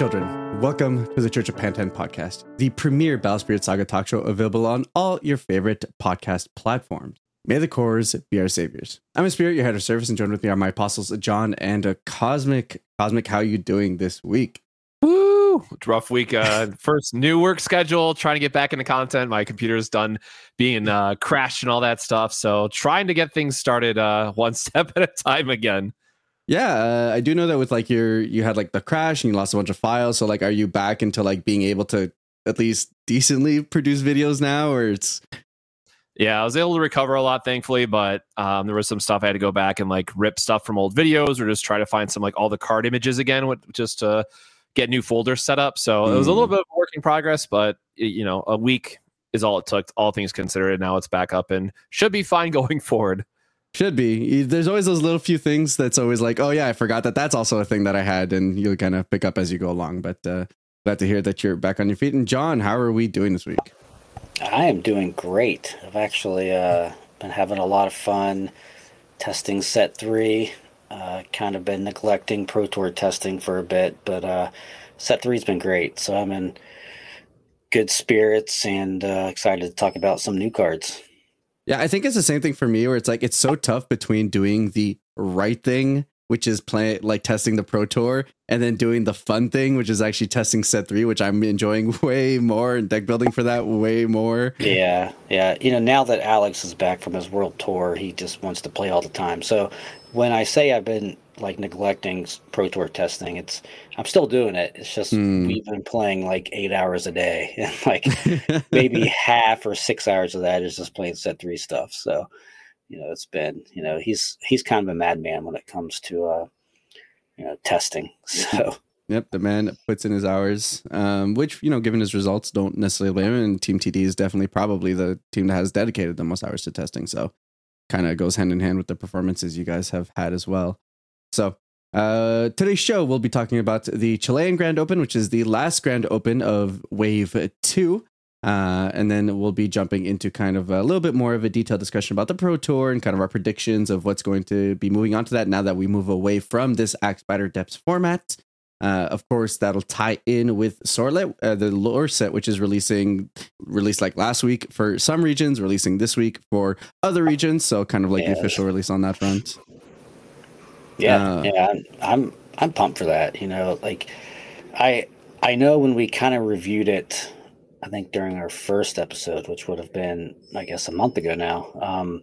children. Welcome to the Church of Pentan podcast, the premier Battle Saga talk show available on all your favorite podcast platforms. May the cores be our saviors. I'm Espira, your head of service, and joined with me are my apostles, John and a Kozmic. Kozmic, how you doing this week? Woo! Rough week. Uh, first new work schedule. Trying to get back into content. My computer's done being uh, crashed and all that stuff. So trying to get things started uh, one step at a time again. Yeah, uh, I do know that with like your you had like the crash and you lost a bunch of files. So like, are you back into like being able to at least decently produce videos now, or it's yeah, I was able to recover a lot, thankfully, but um, there was some stuff I had to go back and like rip stuff from old videos or just try to find some like all the card images again, with, just to get new folders set up. So mm. it was a little hmm. bit of work in progress, but you know, a week is all it took, all things considered. Now it's back up and should be fine going forward. Should be. There's always those little few things that's always like, oh yeah, I forgot that that's also a thing that I had, and you'll kind of pick up as you go along. But uh, glad to hear that you're back on your feet. And John, how are we doing this week? I am doing great. I've actually uh, been having a lot of fun testing set three. Uh, kind of been neglecting Pro Tour testing for a bit, but uh, set three's been great. So I'm in good spirits and uh, excited to talk about some new cards. Yeah, I think it's the same thing for me where it's like it's so tough between doing the right thing, which is play like testing the Pro Tour, and then doing the fun thing, which is actually testing set three, which I'm enjoying way more and deck building for that way more. Yeah, yeah. You know, now that Alex is back from his world tour, he just wants to play all the time. So when I say I've been like neglecting Pro Tour testing. It's I'm still doing it. It's just mm. we've been playing like eight hours a day, and like maybe half or six hours of that is just playing set three stuff. So, you know, it's been you know he's he's kind of a madman when it comes to uh, you know testing. So. Yep, the man puts in his hours, um, which you know, given his results, don't necessarily blame him. And Team TD is definitely probably the team that has dedicated the most hours to testing. So, kind of goes hand in hand with the performances you guys have had as well. So, uh, today's show, we'll be talking about the Chilean Grand Open, which is the last Grand Open of Wave 2. Uh, and then we'll be jumping into kind of a little bit more of a detailed discussion about the Pro Tour and kind of our predictions of what's going to be moving on to that now that we move away from this Axe Spider Depths format. Uh, of course, that'll tie in with Sorlet, uh, the lore set, which is releasing released like last week for some regions, releasing this week for other regions. So kind of like the official release on that front. Yeah, uh, yeah, I'm, I'm I'm pumped for that. You know, like I I know when we kind of reviewed it, I think during our first episode, which would have been I guess a month ago now. Um,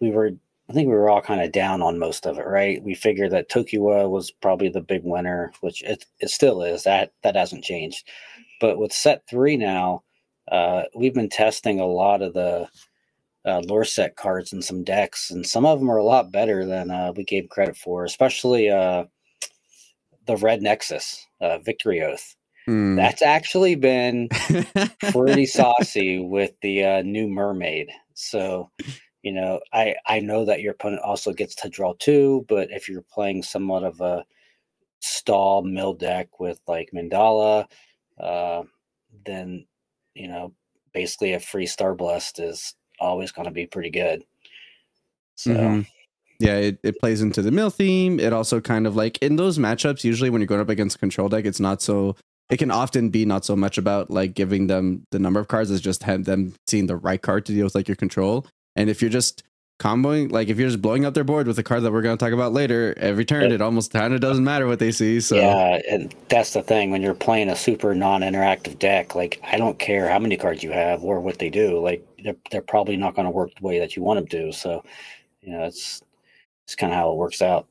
we were I think we were all kind of down on most of it, right? We figured that Tokiwa was probably the big winner, which it it still is. That that hasn't changed. But with set three now, uh, we've been testing a lot of the uh, lore set cards and some decks, and some of them are a lot better than uh, we gave credit for, especially uh, the Red Nexus, uh, Victory Oath. Mm. That's actually been pretty saucy with the uh, new Mermaid. So, you know, I I know that your opponent also gets to draw two, but if you're playing somewhat of a stall mill deck with like Mandala, uh, then you know basically a free Starblast is always going to be pretty good. So. Mm-hmm. Yeah, it, it plays into the mill theme. It also kind of like in those matchups, usually when you're going up against a control deck, it's not so it can often be not so much about like giving them the number of cards as just them seeing the right card to deal with like your control. And if you're just comboing like if you're just blowing up their board with a card that we're going to talk about later every turn it, it almost kind of doesn't matter what they see so. Yeah and that's the thing when you're playing a super non-interactive deck like i don't care how many cards you have or what they do like they're, they're probably not going to work the way that you want them to so you know it's it's kind of how it works out.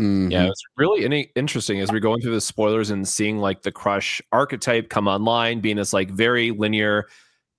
Mm-hmm. Yeah, it's really interesting as we're going through the spoilers and seeing like the crush archetype come online, being this like very linear,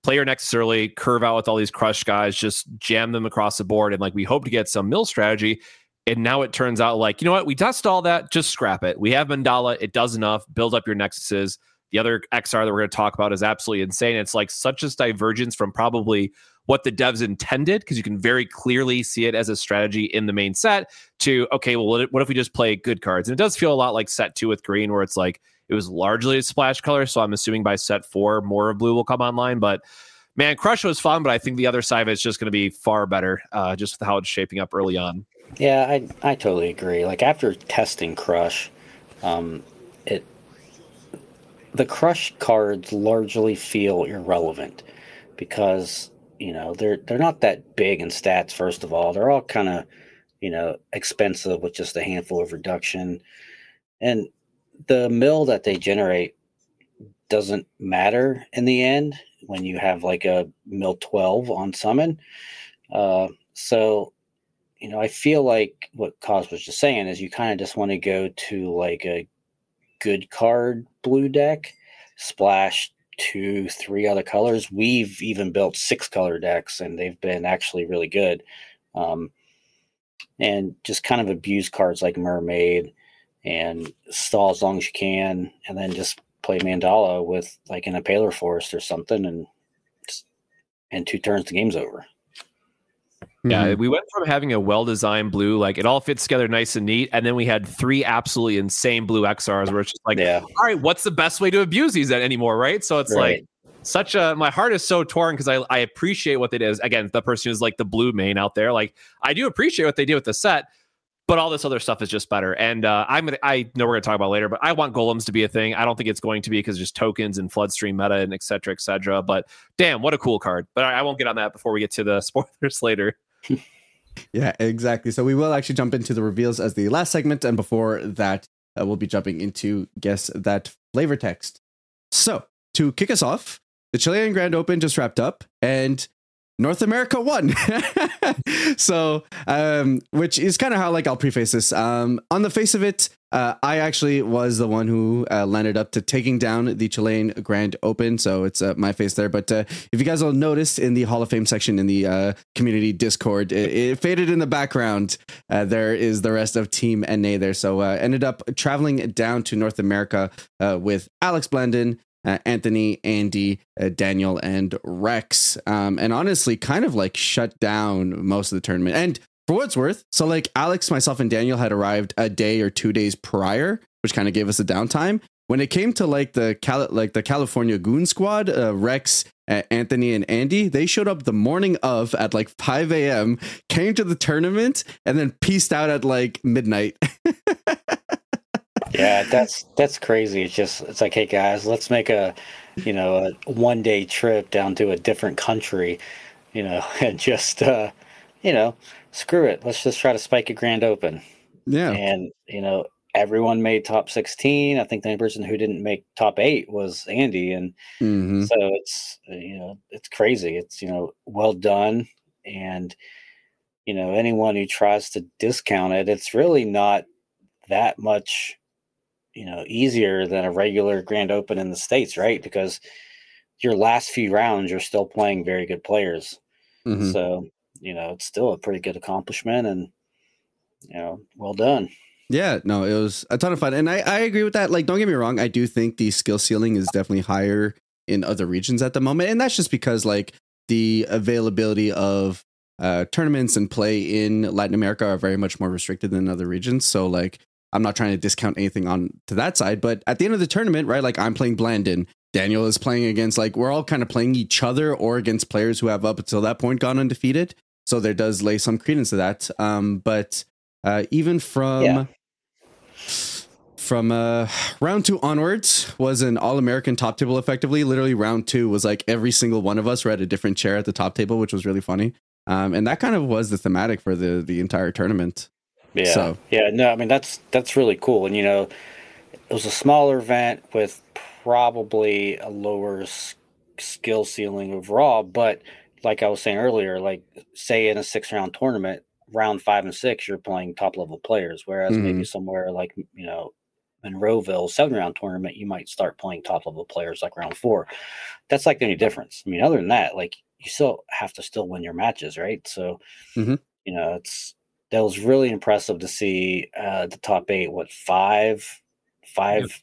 player necessarily curve out with all these crush guys, just jam them across the board. And like we hope to get some mill strategy. And now it turns out like, you know what? We dust all that, just scrap it. We have Mandala, it does enough, build up your nexuses. The other XR that we're going to talk about is absolutely insane. It's like such a divergence from probably what the devs intended because you can very clearly see it as a strategy in the main set to okay well what if we just play good cards and it does feel a lot like set two with green where it's like it was largely a splash color, so I'm assuming by set four, more of blue will come online. But man, Crush was fun, but I think the other side of it's just going to be far better, uh, just how it's shaping up early on. Yeah, I I totally agree. Like after testing Crush, um, it the crush cards largely feel irrelevant because you know they're they're not that big in stats. First of all, they're all kind of you know expensive with just a handful of reduction, and the mill that they generate doesn't matter in the end when you have like a mill 12 on summon. Uh, so, you know, I feel like what Cos was just saying is you kind of just want to go to like a good card blue deck, splash two, three other colors. We've even built six color decks and they've been actually really good. Um, and just kind of abuse cards like Mermaid and stall as long as you can, and then just play Mandala with like an Impaler Forest or something, and and two turns the game's over. Yeah, mm-hmm. we went from having a well-designed blue, like it all fits together nice and neat, and then we had three absolutely insane blue XRs, where it's just like, yeah. all right, what's the best way to abuse these anymore, right? So it's right. like such a my heart is so torn because I I appreciate what they did. Again, the person who's like the blue main out there, like I do appreciate what they did with the set, but all this other stuff is just better. And uh, I'm I know we're gonna talk about later, but I want golems to be a thing. I don't think it's going to be because just tokens and floodstream meta and et cetera, et cetera. But damn, what a cool card. But I, I won't get on that before we get to the spoilers later. yeah, exactly. So we will actually jump into the reveals as the last segment, and before that, uh, we'll be jumping into guess that flavor text. So to kick us off, the Chilean Grand Open just wrapped up, and North America won. so, um, which is kind of how like I'll preface this. Um, on the face of it, uh, I actually was the one who uh, landed up to taking down the Chilean Grand Open. So it's uh, my face there. But uh, if you guys will notice in the Hall of Fame section in the uh, community Discord, it, it, faded in the background. Uh, there is the rest of Team NA there. So ended up traveling down to North America with Alex Blandon, uh, Anthony, Andy, uh, Daniel, and Rex. Um, and honestly, kind of like shut down most of the tournament. And for what it's worth, so like Alex, myself, and Daniel had arrived a day or two days prior, which kind of gave us a downtime. When it came to like the Cal- like the California Goon Squad, uh, Rex, uh, Anthony, and Andy, they showed up the morning of at like 5 a.m., came to the tournament, and then pieced out at like midnight. yeah, that's that's crazy. It's just it's like, hey guys, let's make a you know a one day trip down to a different country, you know, and just uh, you know screw it. Let's just try to spike a grand open. Yeah, and you know everyone made top 16 i think the only person who didn't make top eight was andy and mm-hmm. so it's you know it's crazy it's you know well done and you know anyone who tries to discount it it's really not that much you know easier than a regular grand open in the states right? Because your last few rounds you're still playing very good players. Mm-hmm. so you know it's still a pretty good accomplishment and you know well done. Yeah no it was a ton of fun and i i agree with that. Like don't get me wrong i do think the skill ceiling is definitely higher in other regions at the moment and that's just because like the availability of uh tournaments and play in latin america are very much more restricted than other regions. So like I'm not trying to discount anything on to that side, but at the end of the tournament, right? Like I'm playing Blandon. Daniel is playing against like we're all kind of playing each other or against players who have up until that point gone undefeated. So there does lay some credence to that. Um, but uh, even from yeah. from uh, round two onwards was an all American top table. Effectively, literally round two was like every single one of us were at a different chair at the top table, which was really funny. Um, and that kind of was the thematic for the the entire tournament. Yeah. So. Yeah. No, I mean that's that's really cool, and you know, it was a smaller event with probably a lower s- skill ceiling overall, but like I was saying earlier, like say in a six round tournament, round five and six, you're playing top level players, whereas mm-hmm. maybe somewhere like you know Monroeville seven round tournament, you might start playing top level players like round four. That's like the only difference. I mean, other than that, like you still have to still win your matches, right? So, mm-hmm. you know, it's that was really impressive to see uh, the top eight. What five, five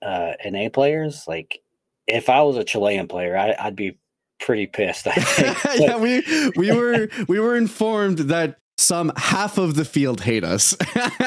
uh, NA players? Like, if I was a Chilean player, I, I'd be pretty pissed. I think. yeah, we we were we were informed that some half of the field hate us.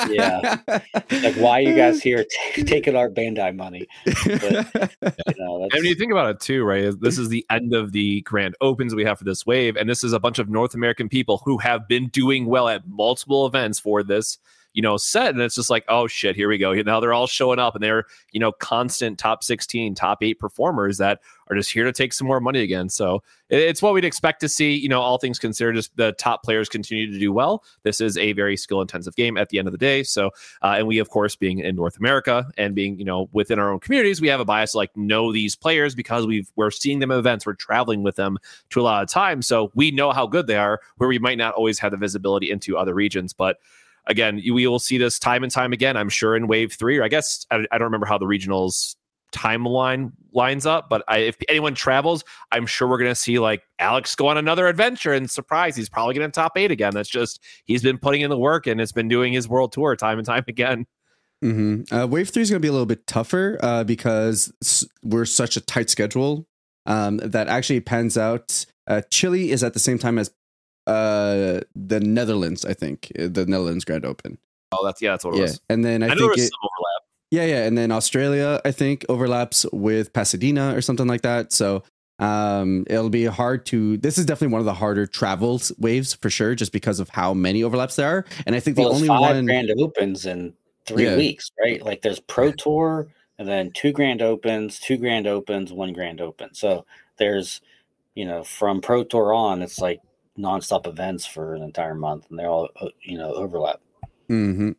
yeah, like why are you guys here t- taking our Bandai money? But, you know, and when you think about it too, right? This is the end of the grand opens we have for this wave, and this is a bunch of North American people who have been doing well at multiple events for this you know, set. And it's just like, oh shit, here we go. Now they're all showing up and they're, you know, constant top 16, top eight performers that are just here to take some more money again. So it's what we'd expect to see. You know, all things considered, just the top players continue to do well. This is a very skill intensive game at the end of the day. So, uh, and we, of course, being in North America and being, you know, within our own communities, we have a bias to like know these players because we've, we're seeing them at events, we're traveling with them to a lot of times. So we know how good they are, where we might not always have the visibility into other regions. But again, we will see this time and time again, I'm sure, in wave three. Or I guess I, I don't remember how the regionals timeline lines up. But I, if anyone travels, I'm sure we're going to see like Alex go on another adventure and surprise. He's probably going to top eight again. That's just he's been putting in the work and it's been doing his world tour time and time again. Mm-hmm. Uh, wave three is going to be a little bit tougher uh, because we're such a tight schedule um, that actually pans out. Uh, Chile is at the same time as uh, the Netherlands, I think, uh, the Netherlands Grand Open. Oh, that's yeah, that's what it yeah. was. And then I, I think it, yeah, yeah, and then Australia, I think, overlaps with Pasadena or something like that. So um, it'll be hard to. This is definitely one of the harder travel waves for sure, just because of how many overlaps there are. And I think well, the only five one grand opens in three yeah. weeks, right? Like there's Pro Tour, and then two grand opens, two grand opens, one grand open. So there's, you know, from Pro Tour on, it's like nonstop events for an entire month, and they all, uh, you know, overlap. Mm-hmm.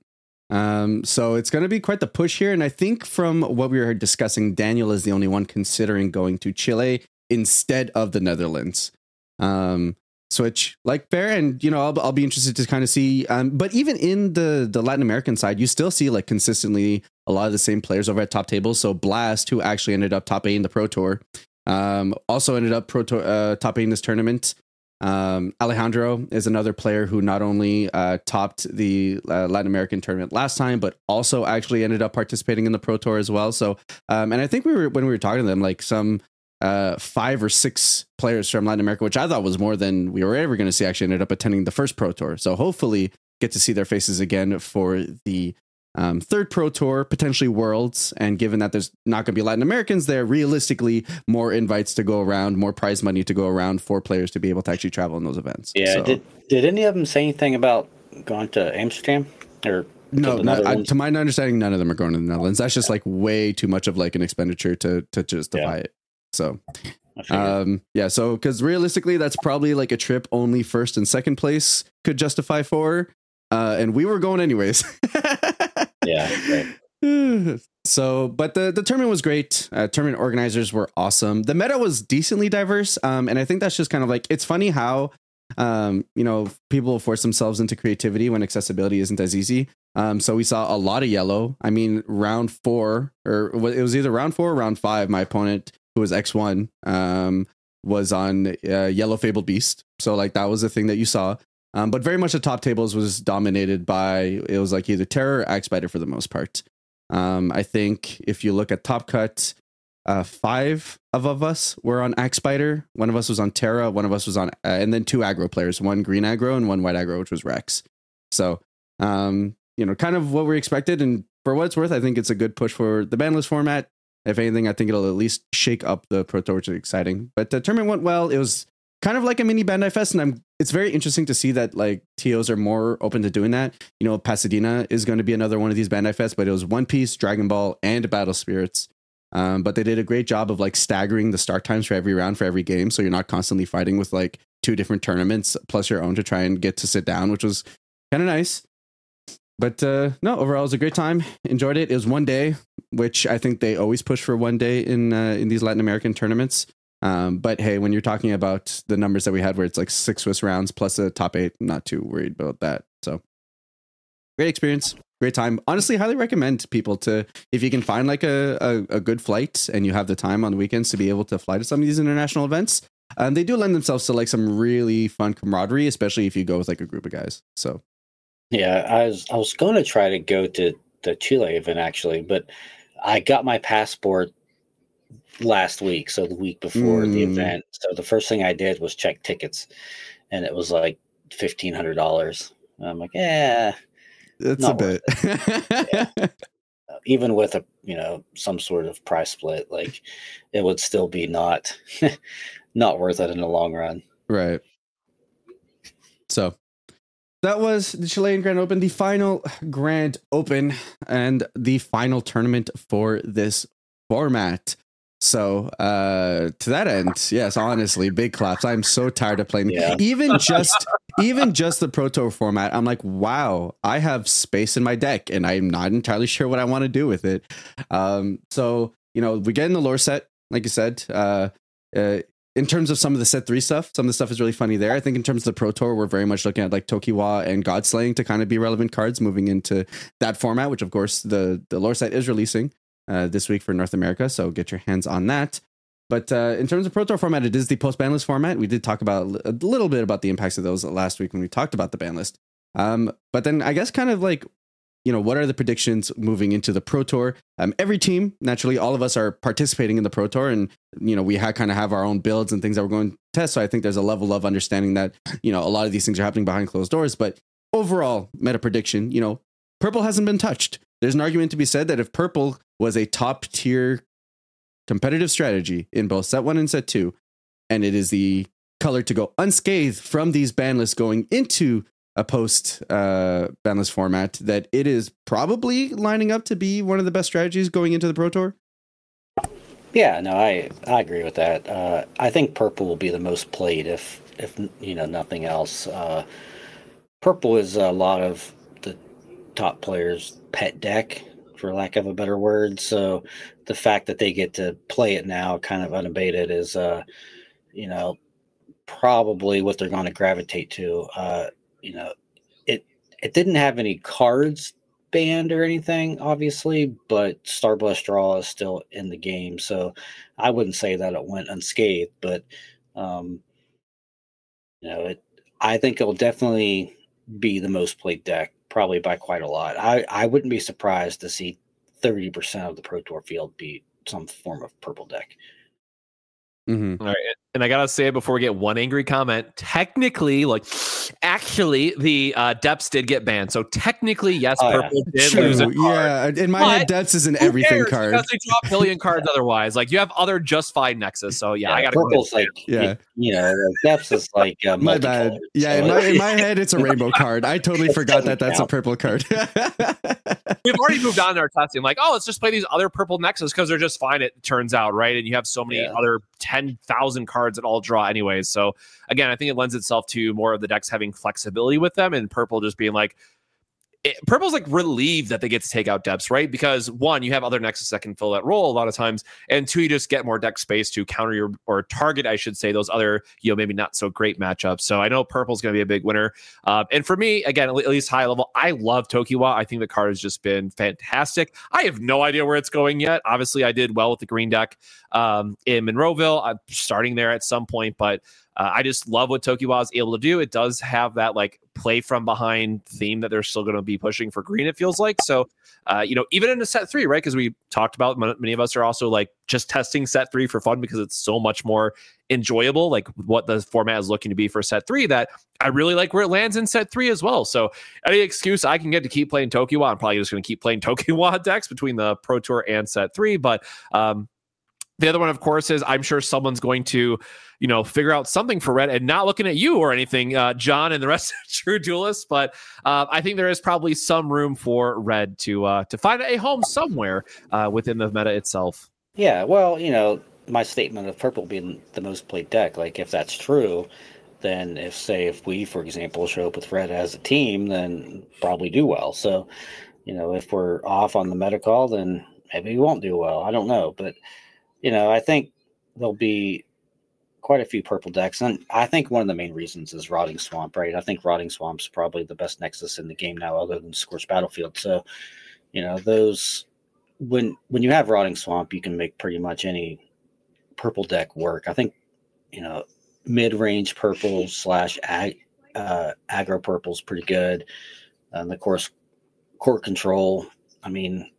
Um, so it's going to be quite the push here. And I think from what we were discussing, Daniel is the only one considering going to Chile instead of the Netherlands. Um, switch like fair and you know I'll, I'll be interested to kind of see um but even in the the latin american side you still see like consistently a lot of the same players over at top tables so blast who actually ended up top eight in the pro tour um also ended up pro tour uh, top eight in this tournament um, Alejandro is another player who not only uh, topped the uh, Latin American tournament last time, but also actually ended up participating in the Pro Tour as well. So, um, and I think we were when we were talking to them, like some uh, five or six players from Latin America, which I thought was more than we were ever going to see. Actually, ended up attending the first Pro Tour. So hopefully, get to see their faces again for the um, third Pro Tour, potentially Worlds. And given that there's not going to be Latin Americans there, realistically, more invites to go around, more prize money to go around for players to be able to actually travel in those events. Yeah. So, did Did any of them say anything about going to Amsterdam or? No, not, I, to my understanding, none of them are going to the Netherlands. That's just like way too much of like an expenditure to to justify yeah. it. So, um, yeah. So, because realistically, that's probably like a trip only first and second place could justify for. Uh, and we were going anyways. yeah. Right. So, but the, the tournament was great. Uh, tournament organizers were awesome. The meta was decently diverse. Um, and I think that's just kind of like, it's funny how, um, you know, people force themselves into creativity when accessibility isn't as easy. Um, so we saw a lot of yellow. I mean, round four, or it was either round four or round five. My opponent, who was X1, um, was on uh, Yellow Fabled Beast. So, like, that was the thing that you saw. Um, but very much the top tables was dominated by it was like either Terror or Axe Spider for the most part. Um, I think if you look at Top Cut, uh, five of, of us were on Axe Spider. One of us was on Terra. One of us was on, uh, and then two aggro players, one green aggro and one white aggro, which was Rex. So, um, you know, kind of what we expected. And for what it's worth, I think it's a good push for the banlist format. If anything, I think it'll at least shake up the Pro Tour, which is exciting. But the tournament went well. It was kind of like a mini Bandai Fest, and I'm it's very interesting to see that like TOs are more open to doing that. You know, Pasadena is going to be another one of these Bandai Fests, but it was One Piece, Dragon Ball, and Battle Spirits. Um, but they did a great job of like staggering the start times for every round for every game, so you're not constantly fighting with like two different tournaments plus your own to try and get to sit down, which was kind of nice. But uh, no, overall, it was a great time. Enjoyed it. It was one day, which I think they always push for one day in uh, in these Latin American tournaments. Um, but hey, when you're talking about the numbers that we had, where it's like six Swiss rounds plus a top eight, I'm not too worried about that. So great experience, great time. Honestly, highly recommend people to if you can find like a, a, a good flight and you have the time on the weekends to be able to fly to some of these international events. Um, they do lend themselves to like some really fun camaraderie, especially if you go with like a group of guys. So yeah, I was I was going to try to go to the Chile event actually, but I got my passport last week, so the week before mm. the event. So the first thing I did was check tickets, and it was like fifteen hundred dollars. I'm like, yeah, that's a bit. yeah. Even with a you know some sort of price split, like it would still be not not worth it in the long run. Right. So that was the Chilean Grand Open, the final Grand Open, and the final tournament for this format. So, uh, to that end, yes, honestly, big claps. I'm so tired of playing. Yeah. Even just, even just the Pro Tour format. I'm like, wow, I have space in my deck, and I'm not entirely sure what I want to do with it. Um, so you know, we get in the lore set, like you said. Uh, uh, in terms of some of the set three stuff, some of the stuff is really funny there. I think in terms of the Pro Tour, we're very much looking at like Tokiwa and Godslaying to kind of be relevant cards moving into that format, which of course the the lore set is releasing uh, this week for North America. So get your hands on that. But uh, in terms of Pro Tour format, it is the post ban list format. We did talk about a little bit about the impacts of those last week when we talked about the ban list. Um, but then I guess kind of like you know, what are the predictions moving into the Pro Tour? Um, every team, naturally, all of us are participating in the Pro Tour, and you know, we ha- kind of have our own builds and things that we're going to test. So I think there's a level of understanding that you know a lot of these things are happening behind closed doors. But overall, meta prediction, you know, purple hasn't been touched. There's an argument to be said that if purple was a top tier competitive strategy in both set one and set two, and it is the color to go unscathed from these ban lists going into a post uh, banlist format that it is probably lining up to be one of the best strategies going into the Pro Tour? Yeah, no, I I agree with that. Uh, I think purple will be the most played if if you know nothing else. Uh, purple is a lot of top players' pet deck, for lack of a better word. So the fact that they get to play it now, kind of unabated, is uh, you know probably what they're going to gravitate to. Uh, you know, it it didn't have any cards banned or anything, obviously, but Starblast Draw is still in the game, so I wouldn't say that it went unscathed, but um, you know, it. I think it'll definitely be the most played deck, probably by quite a lot. I I wouldn't be surprised to see thirty percent of the Pro Tour field be some form of purple deck. Mm-hmm. All right, and I gotta say it before we get one angry comment, technically, like actually, the uh, depths did get banned. So technically, yes, oh, purple yeah. did True. lose a card. Yeah, in my head, depths is an everything card because they drop billion cards otherwise. Like you have other just fine nexus. So yeah, yeah I gotta purple's like yeah, you know, depths is like uh, my bad. Yeah, so. in my in my head, it's a rainbow card. I totally forgot that that's count. a purple card. We've already moved on to our testing. Like, oh, let's just play these other purple nexus because they're just fine. It turns out, right? And you have so many yeah. other ten thousand cards cards all draw anyways. So again, I think it lends itself to more of the decks having flexibility with them and purple just being like, it, purple's like relieved that they get to take out depths, right? Because one, you have other nexus that can fill that role a lot of times, and two, you just get more deck space to counter your or target, I should say, those other you know maybe not so great matchups. So I know purple's going to be a big winner. Uh, and for me, again, at least high level, I love Tokiwa. I think the card has just been fantastic. I have no idea where it's going yet. Obviously, I did well with the green deck um, in Monroeville. I'm starting there at some point, but uh, I just love what Tokiwa is able to do. It does have that like play from behind theme that they're still going to be pushing for green. It feels like so. Uh, you know, even in a set three, right? Because we talked about many of us are also like just testing set three for fun because it's so much more enjoyable. Like what the format is looking to be for set three. That I really like where it lands in set three as well. So any excuse I can get to keep playing Tokiwa, I'm probably just going to keep playing Tokiwa decks between the Pro Tour and set three. But um, the other one, of course, is I'm sure someone's going to, you know, figure out something for red and not looking at you or anything, uh, John and the rest of True Duelists. But uh, I think there is probably some room for red to uh, to find a home somewhere uh, within the meta itself. Yeah, well, you know, my statement of purple being the most played deck, like if that's true, then if say if we, for example, show up with red as a team, then probably do well. So, you know, if we're off on the meta call, then maybe we won't do well. I don't know, but you know, I think there'll be quite a few purple decks. And I think one of the main reasons is Rotting Swamp, right? I think Rotting Swamp's probably the best Nexus in the game now, other than Scorched Battlefield. So, you know, those when when you have Rotting Swamp, you can make pretty much any purple deck work. I think, you know, mid range purple slash ag, uh, aggro purple is pretty good. And of course, court control. I mean,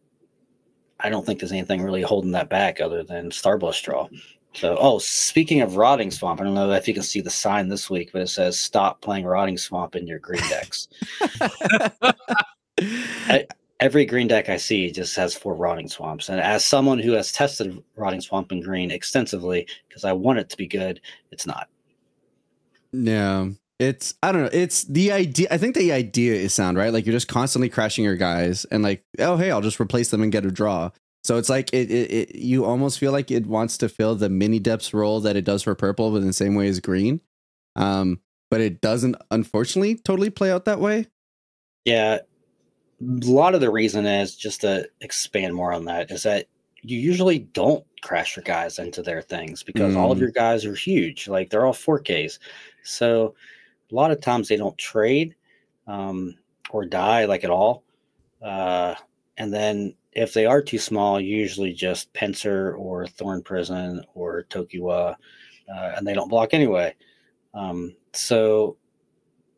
I don't think there's anything really holding that back other than Starblast Draw. So, oh, speaking of Rotting Swamp, I don't know if you can see the sign this week, but it says "Stop playing Rotting Swamp in your green decks." I, every green deck I see just has four Rotting Swamps, and as someone who has tested Rotting Swamp in green extensively, because I want it to be good, it's not. Yeah, it's I don't know. It's the idea. I think the idea is sound right. Like you're just constantly crashing your guys, and like, oh hey, I'll just replace them and get a draw. So it's like it, it, it you almost feel like it wants to fill the mini depths role that it does for purple, but in the same way as green. Um, but it doesn't, unfortunately, totally play out that way. Yeah, a lot of the reason is just to expand more on that is that you usually don't crash your guys into their things because mm. all of mm. your guys are huge, like they're all 4Ks. So a lot of times they don't trade um, or die like at all. Uh, and then if they are too small, usually just Pinsir or Thorn Prison or Tokiwa, uh, and they don't block anyway. Um, so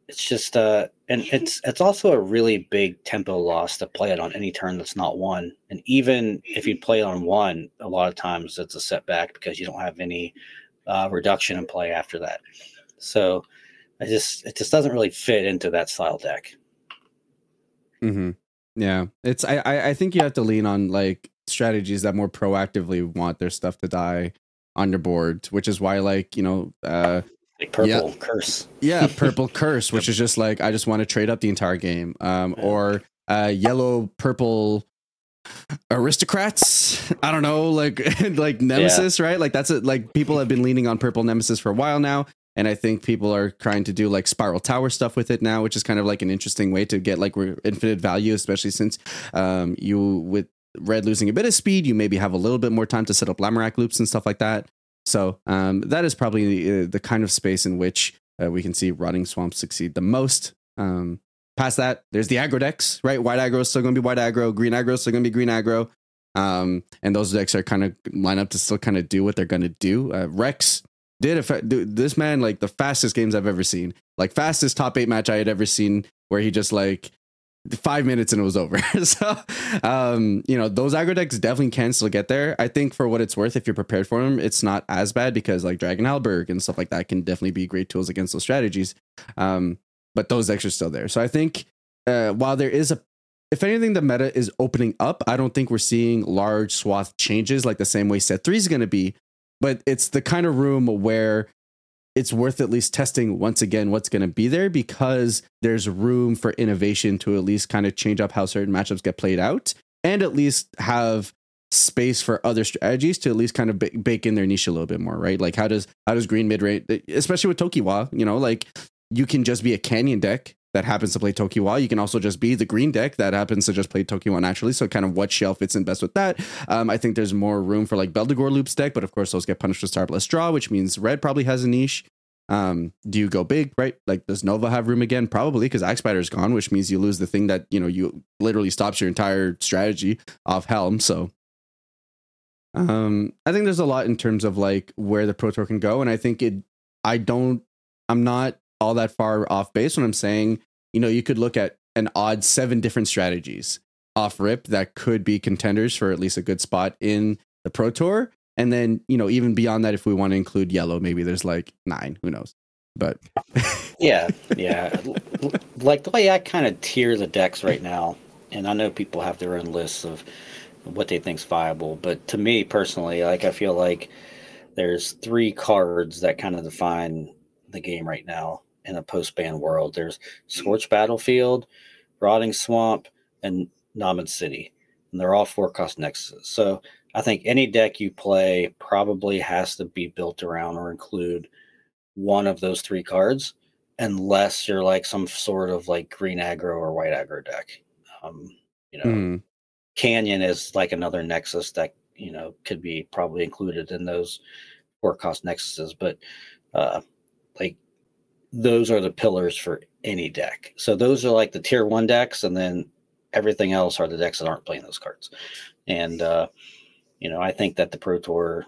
it's just uh, and it's it's also a really big tempo loss to play it on any turn that's not one. And even if you play it on one, a lot of times it's a setback because you don't have any uh, reduction in play after that. So I just it just doesn't really fit into that style deck. Hmm. Yeah. It's I I think you have to lean on like strategies that more proactively want their stuff to die on your board, which is why like you know uh like purple yeah, curse. Yeah, purple curse, which is just like I just want to trade up the entire game. Um, or uh, yellow purple aristocrats. I don't know, like like nemesis, yeah. right? Like that's it. Like people have been leaning on purple nemesis for a while now. And I think people are trying to do like spiral tower stuff with it now, which is kind of like an interesting way to get like infinite value, especially since um, you with red losing a bit of speed, you maybe have a little bit more time to set up Lamorak loops and stuff like that. So um, that is probably the, uh, the, kind of space in which uh, we can see Rotting swamps succeed the most. Um, past that, there's the aggro decks, right? White aggro is still going to be white aggro. Green aggro is still going to be green aggro. Um, and those decks are kind of line up to still kind of do what they're going to do. Uh, Rex did affect dude, this man like the fastest games I've ever seen, like fastest top eight match I had ever seen, where he just like five minutes and it was over. so, um, you know, those aggro decks definitely can still get there. I think for what it's worth, if you're prepared for them, it's not as bad because like Dragon Halberg and stuff like that can definitely be great tools against those strategies. Um, but those decks are still there. So I think uh, while there is a if anything, the meta is opening up. I don't think we're seeing large swath changes like the same way set three is going to be, but it's the kind of room where it's worth at least testing once again what's going to be there because there's room for innovation to at least kind of change up how certain matchups get played out and at least have space for other strategies to at least kind of bake in their niche a little bit more, right? Like how does how does green mid range, especially with Tokiwa, you know, like you can just be a canyon deck that happens to play Tokiwa. You can also just be the green deck that happens to just play Tokiwa naturally. So kind of what shell fits in best with that. Um, I think there's more room for like Beldegor Loops deck, but of course those get punished with Starblast Draw, which means red probably has a niche. Um, do you go big, right? Like does Nova have room again? Probably because Axe Spider is gone, which means you lose the thing that, you know, you literally stops your entire strategy off Helm. So um, I think there's a lot in terms of like where the Pro Tour can go. And I think it I don't I'm not all that far off base when I'm saying, you know, you could look at an odd seven different strategies off rip that could be contenders for at least a good spot in the Pro Tour. And then, you know, even beyond that, if we want to include yellow, maybe there's like nine, who knows? But yeah, yeah. like the way I kind of tier the decks right now, and I know people have their own lists of what they think's viable, but to me personally, like I feel like there's three cards that kind of define the game right now in a post ban world. There's Scorched Battlefield, Rotting Swamp, and Namad City. And they're all four cost nexuses. So I think any deck you play probably has to be built around or include one of those three cards, unless you're like some sort of like green aggro or white aggro deck. Um, you know, mm. Canyon is like another nexus that you know could be probably included in those four cost nexuses, but uh, those are the pillars for any deck. So those are like the tier one decks, and then everything else are the decks that aren't playing those cards. And uh, you know, I think that the Pro Tour,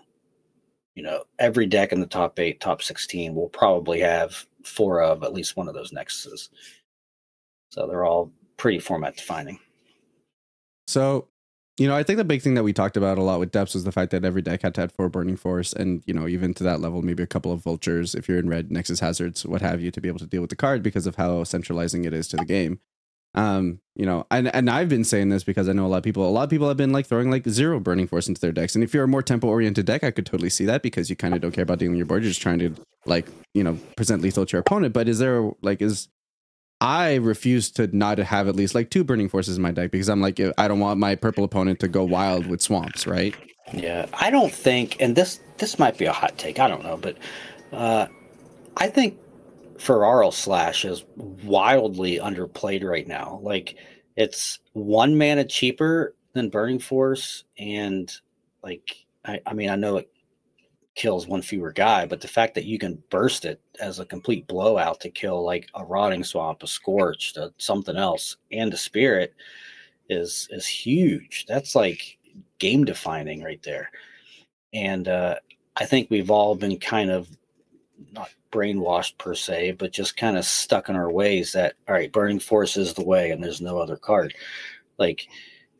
you know, every deck in the top eight, top sixteen will probably have four of at least one of those nexuses. So they're all pretty format defining. So you know, I think the big thing that we talked about a lot with depths was the fact that every deck had to have four burning force, and you know, even to that level, maybe a couple of vultures if you're in red, Nexus hazards, what have you, to be able to deal with the card because of how centralizing it is to the game. Um, you know, and and I've been saying this because I know a lot of people. A lot of people have been like throwing like zero burning force into their decks. And if you're a more tempo oriented deck, I could totally see that because you kind of don't care about dealing your board. You're just trying to like you know present lethal to your opponent. But is there like is I refuse to not have at least like two burning forces in my deck because I'm like I don't want my purple opponent to go wild with swamps, right? Yeah, I don't think, and this this might be a hot take. I don't know, but uh, I think Ferraro Slash is wildly underplayed right now. Like it's one mana cheaper than Burning Force, and like I, I mean, I know it kills one fewer guy, but the fact that you can burst it as a complete blowout to kill like a rotting swamp, a scorched, a something else, and a spirit is is huge. That's like game defining right there. And uh, I think we've all been kind of not brainwashed per se, but just kind of stuck in our ways that all right, burning force is the way, and there's no other card. Like,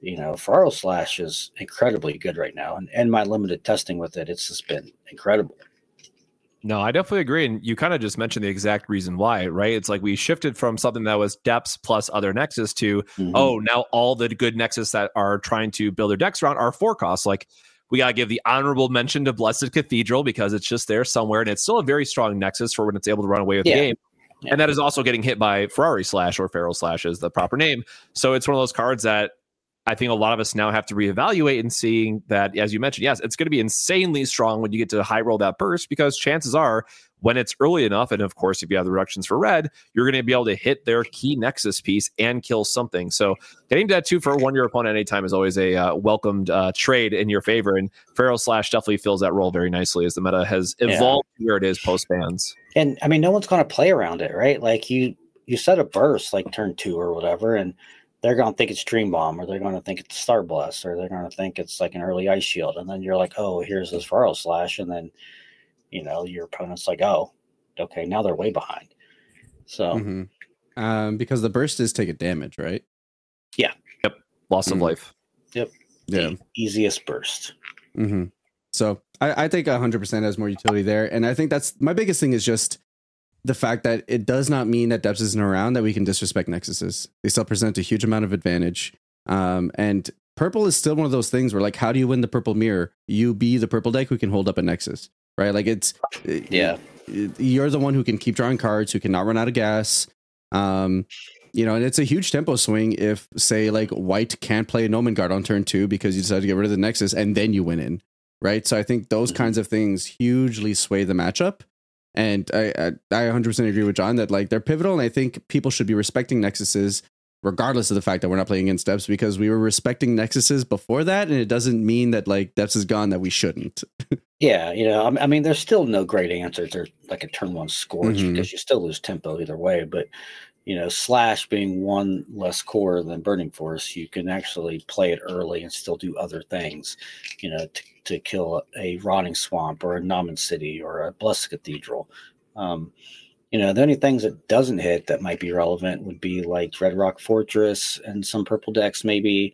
you know, Ferraro Slash is incredibly good right now, and and my limited testing with it, it's just been incredible. No, I definitely agree. And you kind of just mentioned the exact reason why, right? It's like we shifted from something that was depths plus other nexus to, mm-hmm. oh, now all the good nexus that are trying to build their decks around are four costs. Like we got to give the honorable mention to Blessed Cathedral because it's just there somewhere and it's still a very strong nexus for when it's able to run away with yeah. the game. Yeah. And that is also getting hit by Ferrari slash or Feral slash is the proper name. So it's one of those cards that I think a lot of us now have to reevaluate and seeing that, as you mentioned, yes, it's going to be insanely strong when you get to high roll that burst because chances are when it's early enough, and of course, if you have the reductions for red, you're going to be able to hit their key nexus piece and kill something. So getting that two for one year opponent anytime is always a uh, welcomed uh, trade in your favor. And Feral Slash definitely fills that role very nicely as the meta has evolved yeah. where it is post bans. And I mean, no one's going to play around it, right? Like you, you set a burst like turn two or whatever, and they're going to think it's Dream Bomb, or they're going to think it's Star Blast, or they're going to think it's like an early Ice Shield, and then you're like, oh, here's this Ferro Slash, and then you know your opponent's like, oh, okay, now they're way behind. So, mm-hmm. um, because the burst is taking damage, right? Yeah. Yep. Loss mm-hmm. of life. Yep. Yeah. The easiest burst. Mm-hmm. So I, I think 100% has more utility there, and I think that's my biggest thing is just the fact that it does not mean that depths isn't around that we can disrespect nexuses. They still present a huge amount of advantage. Um, and purple is still one of those things where like, how do you win the purple mirror? You be the purple deck who can hold up a nexus, right? Like it's yeah, you're the one who can keep drawing cards, who cannot run out of gas. Um, you know, and it's a huge tempo swing if say like white can't play a Gnomen Guard on turn two because you decide to get rid of the nexus and then you win in, right? So I think those mm-hmm. kinds of things hugely sway the matchup. And I, I, I 100% agree with John that like they're pivotal, and I think people should be respecting nexuses regardless of the fact that we're not playing against depths because we were respecting nexuses before that, and it doesn't mean that like depths is gone that we shouldn't. yeah, you know, I mean, there's still no great answers or like a turn one scorch mm-hmm. because you still lose tempo either way. But you know, slash being one less core than burning force, you can actually play it early and still do other things. You know, to, to kill a rotting swamp or a Namen city or a blessed cathedral. Um, you know, the only things that doesn't hit that might be relevant would be like Red Rock Fortress and some purple decks, maybe.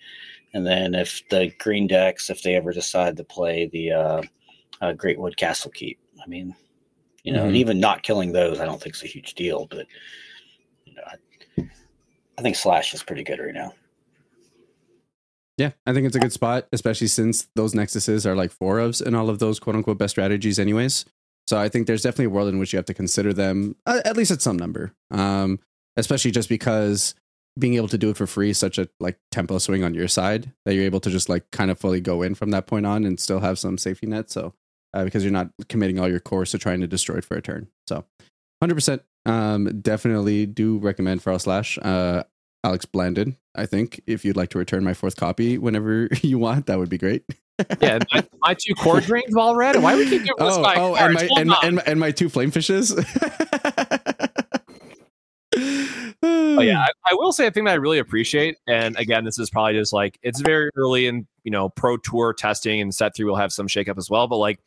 And then if the green decks, if they ever decide to play the uh, uh, Greatwood Castle Keep, I mean, you know, mm-hmm. and even not killing those, I don't think is a huge deal. But you know, I, I think Slash is pretty good right now. Yeah, I think it's a good spot, especially since those nexuses are like four ofs and all of those quote unquote best strategies, anyways. So I think there's definitely a world in which you have to consider them uh, at least at some number, um, especially just because being able to do it for free is such a like tempo swing on your side that you're able to just like kind of fully go in from that point on and still have some safety net. So uh, because you're not committing all your cores to trying to destroy it for a turn. So 100% um, definitely do recommend Feral Slash. Uh, Alex Blandon, I think if you'd like to return my fourth copy whenever you want, that would be great. yeah, my, my, two core drains all red. Why would you give oh, my oh, and my and, and, and, my two flame fishes. oh yeah, I, I, will say a thing that I really appreciate, and again, this is probably just like it's very early in you know pro tour testing, and set three will have some shakeup as well. But like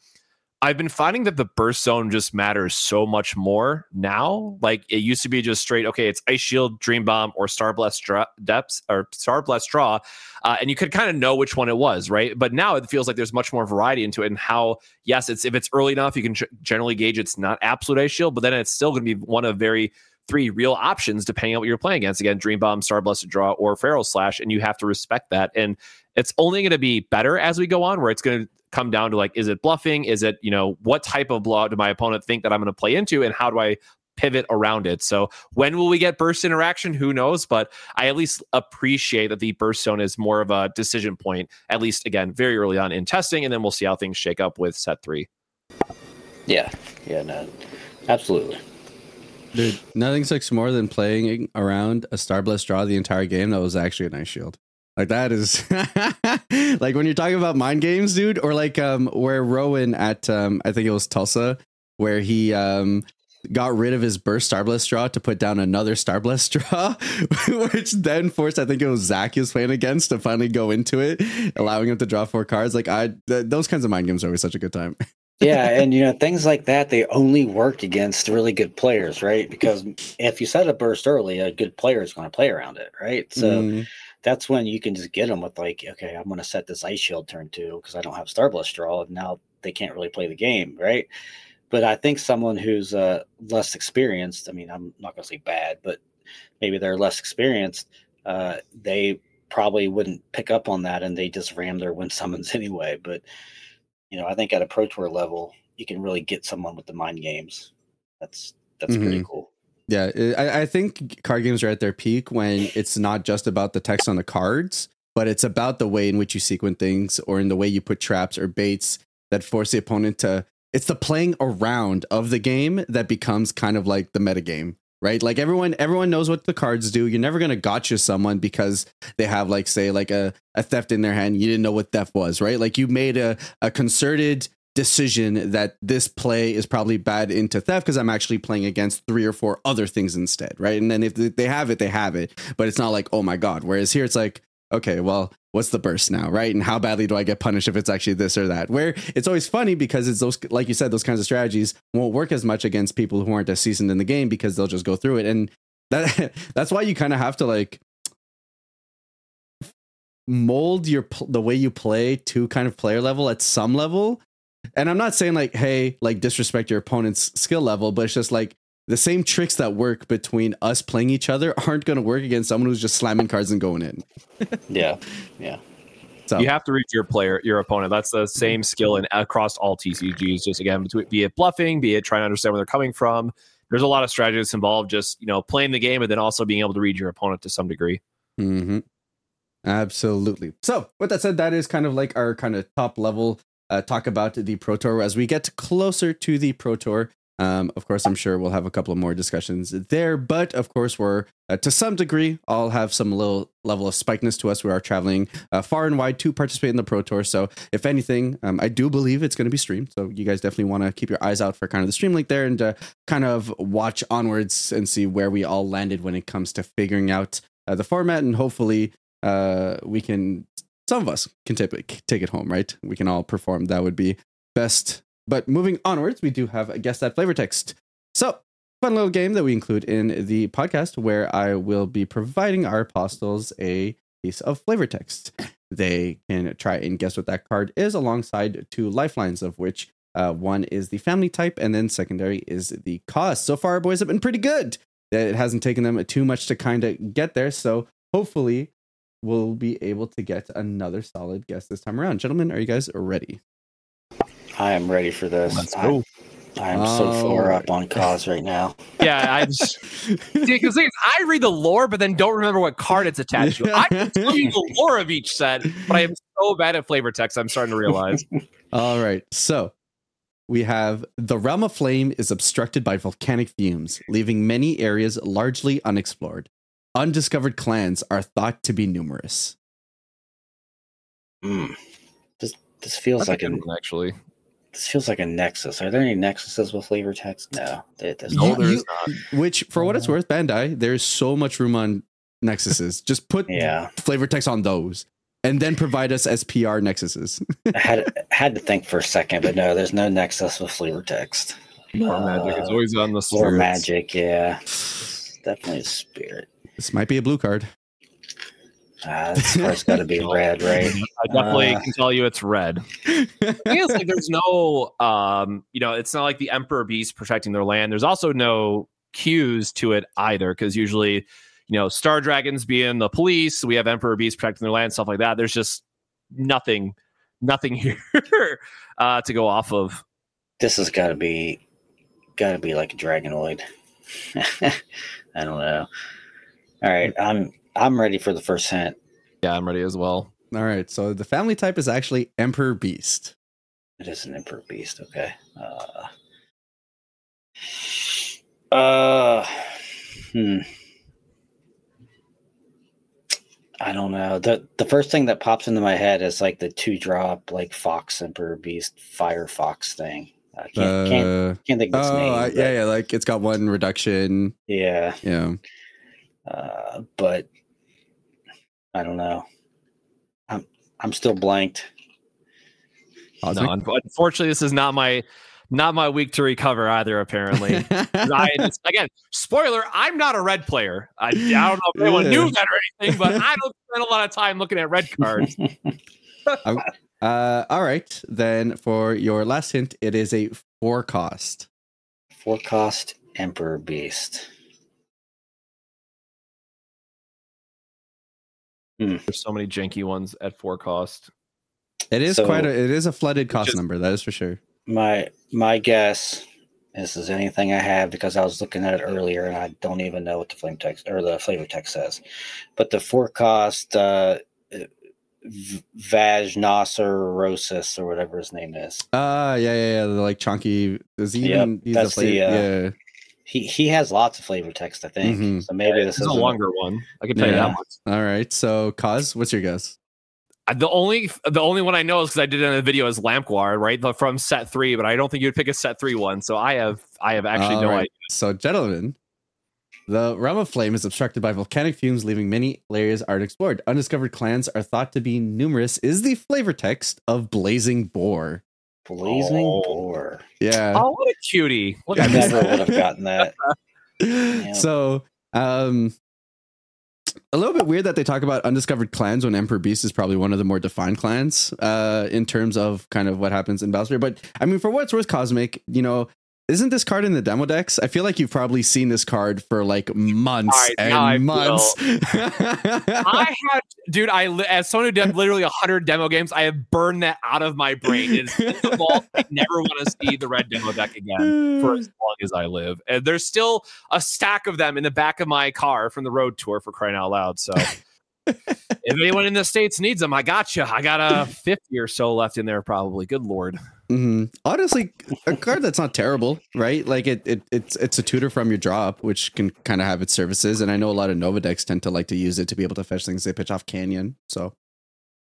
I've been finding that the burst zone just matters so much more now. Like it used to be just straight, okay, it's Ice Shield, Dream Bomb, or Starblast Dra- Depths or Starblast Draw, uh, and you could kind of know which one it was, right? But now it feels like there's much more variety into it, and how yes, it's if it's early enough, you can generally gauge it's not absolute Ice Shield, but then it's still going to be one of very three real options depending on what you're playing against. Again, Dream Bomb, Starblast Draw, or Feral Slash, and you have to respect that. And it's only going to be better as we go on, where it's going to come down to like, is it bluffing? Is it, you know, what type of blowout do my opponent think that I'm going to play into? And how do I pivot around it. So when will we get burst interaction? Who knows? But I at least appreciate that the burst zone is more of a decision point, at least again, very early on in testing, and then we'll see how things shake up with set three. Yeah. Yeah, no. Absolutely. Dude, nothing sucks more than playing around a Starblast draw the entire game that was actually a nice shield. Like that is like when you're talking about mind games, dude, or like um where Rowan at um I think it was Tulsa, where he um got rid of his burst Starblast draw to put down another Starblast draw, which then forced I think it was Zach he was playing against to finally go into it, allowing him to draw four cards. Like I, th- those kinds of mind games are always such a good time. yeah, and you know things like that they only work against really good players, right? Because if you set a burst early, a good player is going to play around it, right? So. Mm. That's when you can just get them with like, okay, I'm going to set this ice shield turn two because I don't have Starblast draw, and now they can't really play the game, right? But I think someone who's uh, less experienced, I mean, I'm not going to say bad, but maybe they're less experienced, uh, they probably wouldn't pick up on that and they just ram their win summons anyway. But, you know, I think at a Pro Tour level, you can really get someone with the mind games. That's that's mm-hmm. pretty cool. Yeah, I, I think card games are at their peak when it's not just about the text on the cards, but it's about the way in which you sequence things or in the way you put traps or baits that force the opponent to it's the playing around of the game that becomes kind of like the meta game right? Like everyone everyone knows what the cards do. You're never to gotcha someone because they have like say like a, a theft in their hand. You didn't know what theft was right? Like you made a, a concerted decision that this play is probably bad into theft because i'm actually playing against three or four other things instead right and then if they have it they have it but it's not like oh my god whereas here it's like okay, well, what's the burst now, right? And how badly do I get punished if it's actually this or that? Where it's always funny because it's those, like you said, those kinds of strategies won't work as much against people who aren't as seasoned in the game because they'll just go through it, and that that's why you kind of have to like mold your the way you play to kind of player level at some level. And I'm not saying like, hey, like disrespect your opponent's skill level, but it's just like the same tricks that work between us playing each other aren't going to work against someone who's just slamming cards and going in. yeah, yeah. So. You have to read your player, your opponent. That's the same skill in across all TCGs. Just again, between, be it bluffing, be it trying to understand where they're coming from. There's a lot of strategies involved. Just you know, playing the game, and then also being able to read your opponent to some degree. Mm-hmm. Absolutely. So, with that said, that is kind of like our kind of top level uh, talk about the Pro Tour. As we get closer to the Pro Tour, um, of course, I'm sure we'll have a couple of more discussions there, but of course, we're uh, to some degree all have some little level of spikeness to us. We are traveling uh, far and wide to participate in the Pro Tour. So, if anything, um, I do believe it's going to be streamed. So, you guys definitely want to keep your eyes out for kind of the stream link there and uh, kind of watch onwards and see where we all landed when it comes to figuring out uh, the format. And hopefully, uh, we can, some of us can take it, take it home, right? We can all perform. That would be best but moving onwards, we do have a guess that flavor text. So, fun little game that we include in the podcast where I will be providing our apostles a piece of flavor text. They can try and guess what that card is alongside two lifelines, of which uh, one is the family type and then secondary is the cost. So far, our boys have been pretty good. It hasn't taken them too much to kind of get there. So hopefully, we'll be able to get another solid guess this time around. Gentlemen, are you guys ready? I am ready for this. Let's go. I am so far oh. up on cause right now. Yeah, I just because I read the lore, but then don't remember what card it's attached to. I can tell you the lore of each set, but I am so bad at flavor text. I'm starting to realize. All right, so we have the realm of flame is obstructed by volcanic fumes, leaving many areas largely unexplored. Undiscovered clans are thought to be numerous. Hmm. This this feels like an actually this feels like a nexus. Are there any nexuses with flavor text? No, there's no, there's not. Which, for what it's uh-huh. worth, Bandai, there's so much room on nexuses. Just put yeah. flavor text on those, and then provide us as PR nexuses. I had had to think for a second, but no, there's no nexus with flavor text. More uh, magic It's always on the More magic, yeah, definitely a spirit. This might be a blue card. Uh, this card's got to be red, right? I definitely uh, can tell you it's red. I like there's no, um, you know, it's not like the Emperor Beast protecting their land. There's also no cues to it either, because usually, you know, Star Dragons being the police, we have Emperor Beast protecting their land, stuff like that. There's just nothing, nothing here uh, to go off of. This has got to be, got to be like a Dragonoid. I don't know. All right, I'm I'm ready for the first hint. Yeah, I'm ready as well. All right, so the family type is actually Emperor Beast. It is an Emperor Beast. Okay. Uh, uh, hmm. I don't know. the The first thing that pops into my head is like the two drop, like Fox Emperor Beast Fire Fox thing. I can't uh, can't, can't think of its oh, name. But, yeah, yeah, like it's got one reduction. Yeah, yeah. Uh, but I don't know. I'm I'm still blanked. No, unfortunately, this is not my not my week to recover either. Apparently, I, again, spoiler: I'm not a red player. I, I don't know if anyone knew that or anything, but I don't spend a lot of time looking at red cards. uh, all right, then for your last hint, it is a four cost. Four cost Emperor Beast. Hmm. There's so many janky ones at four cost. It is so, quite a it is a flooded cost just, number, that is for sure. My my guess this is anything I have because I was looking at it earlier and I don't even know what the flame text or the flavor text says. But the four cost uh Vajnocerosis or whatever his name is. Uh yeah, yeah, yeah. The like chunky is he yep, even he's that's the, uh, yeah. He he has lots of flavor text, I think. Mm-hmm. So maybe this is a longer one. I can tell yeah. you that much. All right. So Koz, what's your guess? The only the only one I know is because I did it in a video is Lampguard, right? The, from set three, but I don't think you'd pick a set three one. So I have I have actually All no right. idea. So gentlemen, the realm of flame is obstructed by volcanic fumes, leaving many areas unexplored. Undiscovered clans are thought to be numerous. Is the flavor text of Blazing Boar? Blazing oh. Boar. Yeah. Oh, what a cutie! Look, I never would have gotten that. so, um, a little bit weird that they talk about undiscovered clans when Emperor Beast is probably one of the more defined clans uh, in terms of kind of what happens in Battlesphere. But I mean, for what's worth, Kozmic, you know, isn't this card in the demo decks? I feel like you've probably seen this card for like months right, and I months. I had, dude, I as someone who did literally hundred demo games, I have burned that out of my brain. It's vault. I never want to see the red demo deck again for as long as I live. And there's still a stack of them in the back of my car from the road tour for crying out loud. So. if anyone in the states needs them, I got you. I got a fifty or so left in there, probably. Good lord. Mm-hmm. Honestly, a card that's not terrible, right? Like it, it, it's it's a tutor from your drop, which can kind of have its services. And I know a lot of Nova decks tend to like to use it to be able to fetch things they pitch off Canyon. So,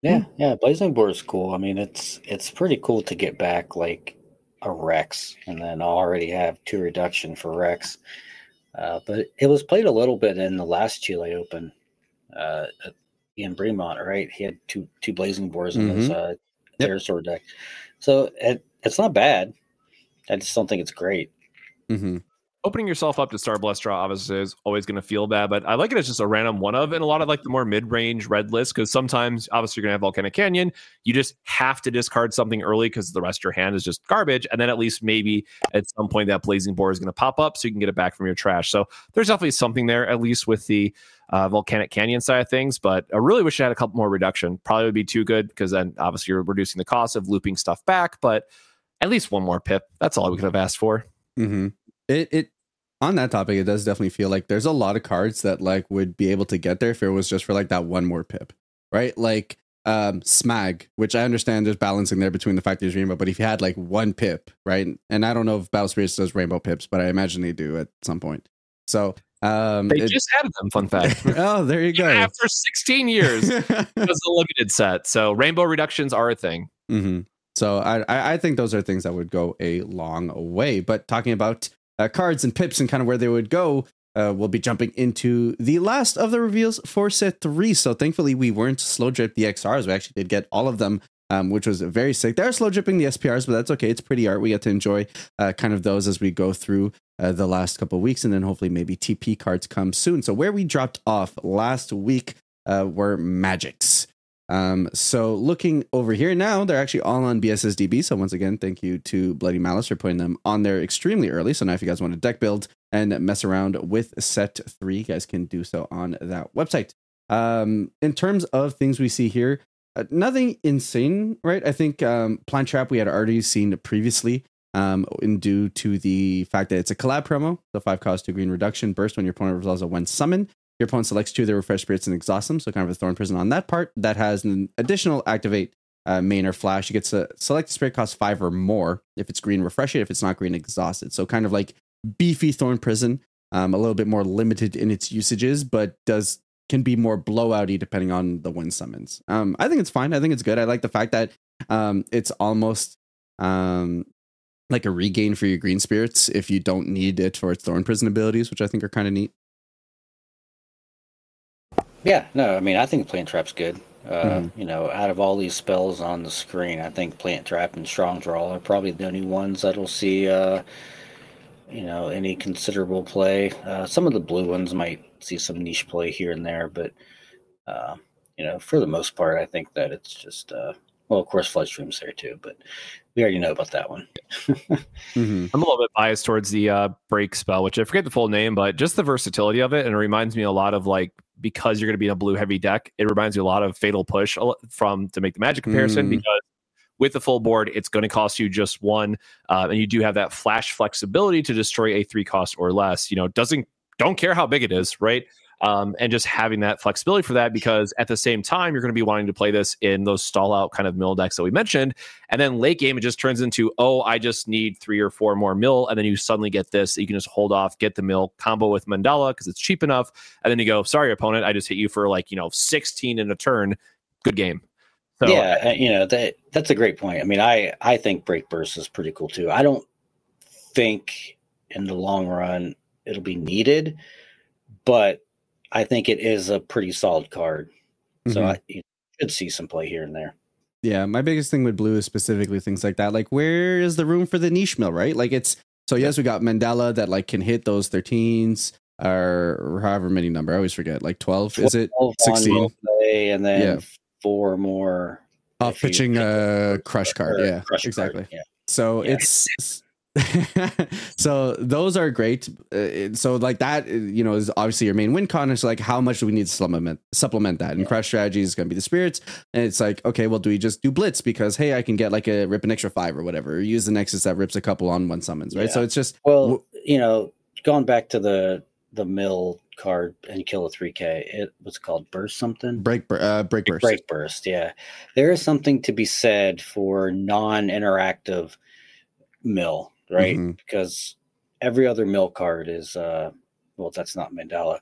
yeah, hmm. yeah, Blazing Boar is cool. I mean, it's it's pretty cool to get back like a Rex, and then already have two reduction for Rex. Uh, but it was played a little bit in the last Chile Open. Uh, Ian Bremont, right? He had two two Blazing Boars in mm-hmm. his uh, yep. Sword deck. So it, it's not bad. I just don't think it's great. Mm-hmm. Opening yourself up to Starblast Draw obviously is always going to feel bad, but I like it as just a random one of, and a lot of like the more mid range red list because sometimes obviously you're going to have Volcanic Canyon. You just have to discard something early because the rest of your hand is just garbage, and then at least maybe at some point that Blazing Boar is going to pop up so you can get it back from your trash. So there's definitely something there, at least with the uh, Volcanic Canyon side of things. But I really wish I had a couple more reduction. Probably would be too good because then obviously you're reducing the cost of looping stuff back. But at least one more pip. That's all we could have asked for. Mm-hmm. It it on that topic, it does definitely feel like there's a lot of cards that like would be able to get there if it was just for like that one more pip, right? Like um smag which i understand there's balancing there between the fact there's rainbow but if you had like one pip right and i don't know if battle spirits does rainbow pips but i imagine they do at some point so um, they it, just added them. Fun fact. oh, there you go. After 16 years, it was a limited set. So rainbow reductions are a thing. Mm-hmm. So I I think those are things that would go a long way. But talking about uh, cards and pips and kind of where they would go, uh, we'll be jumping into the last of the reveals for set three. So thankfully we weren't slow drip the XRs. We actually did get all of them um, which was very sick. They're slow dripping the SPRs, but that's okay. It's pretty art. We get to enjoy uh, kind of those as we go through uh, the last couple weeks, and then hopefully maybe TP cards come soon. So where we dropped off last week uh, were magics. Um, so looking over here now, they're actually all on BSSDB. So once again, thank you to Bloody Malice for putting them on there extremely early. So now if you guys want to deck build and mess around with set three, you guys can do so on that website. Um, in terms of things we see here, uh, nothing insane, right? I think um, Plant Trap we had already seen previously, um, in due to the fact that it's a collab promo. The five cost two green reduction burst when your opponent resolves a when summon. Your opponent selects two of their refresh spirits and exhausts them. So kind of a thorn prison on that part. That has an additional activate uh, main or flash. You get to select a spirit cost five or more. If it's green, refresh it. If it's not green, exhaust it. So kind of like beefy thorn prison. Um, a little bit more limited in its usages, but does can be more blowouty depending on the win summons. Um, I think it's fine. I think it's good. I like the fact that um, it's almost um, like a regain for your green spirits if you don't need it for its thorn prison abilities, which I think are kind of neat. Yeah, no, I mean, I think Plant Trap's good. Uh, mm-hmm. You know, out of all these spells on the screen, I think Plant Trap and Strong Draw are probably the only ones that'll see, uh, you know, any considerable play. Uh, some of the blue ones might see some niche play here and there, but, uh, you know, for the most part, I think that it's just, uh, well, of course, Floodstream's there too, but we already know about that one. mm-hmm. I'm a little bit biased towards the uh, break spell, which I forget the full name, but just the versatility of it, and it reminds me a lot of like because you're going to be in a blue heavy deck. It reminds me a lot of Fatal Push from to make the Magic comparison mm. because with the full board, it's going to cost you just one, uh, and you do have that flash flexibility to destroy a three cost or less. You know, doesn't don't care how big it is, right? um, and just having that flexibility for that because at the same time you're going to be wanting to play this in those stall out kind of mill decks that we mentioned. And then late game it just turns into oh i just need three or four more mill. And then you suddenly get this you can just hold off get the mill combo with mandala because it's cheap enough. And then you go sorry opponent i just hit you for like you know 16 in a turn. Good game. So, yeah you know that that's a great point. I mean i i think break burst is pretty cool too. I don't think in the long run it'll be needed but I think it is a pretty solid card. So mm-hmm. I you should see some play here and there. Yeah, my biggest thing with blue is specifically things like that. Like, where is the room for the niche mill, right? Like, it's so yes, we got Mandala that like can hit those 13s or however many number. I always forget. Like 12, 12 is it? 16. and then yeah. four more. Off pitching a crush card. Yeah, crush exactly. Card. Yeah. So yeah. it's so those are great. Uh, so like that, uh, you know, is obviously your main win con. It's like how much do we need to supplement supplement that? And yeah. crush strategy is going to be the spirits. And it's like, okay, well, do we just do blitz because hey, I can get like a rip an extra five or whatever, or use the nexus that rips a couple on one summons, right? Yeah. So it's just well, you know, going back to the the mill card and kill a 3k it was called burst something break uh break burst break burst yeah there is something to be said for non-interactive mill right? Mm-hmm. Because every other mill card is uh well that's not Mandala,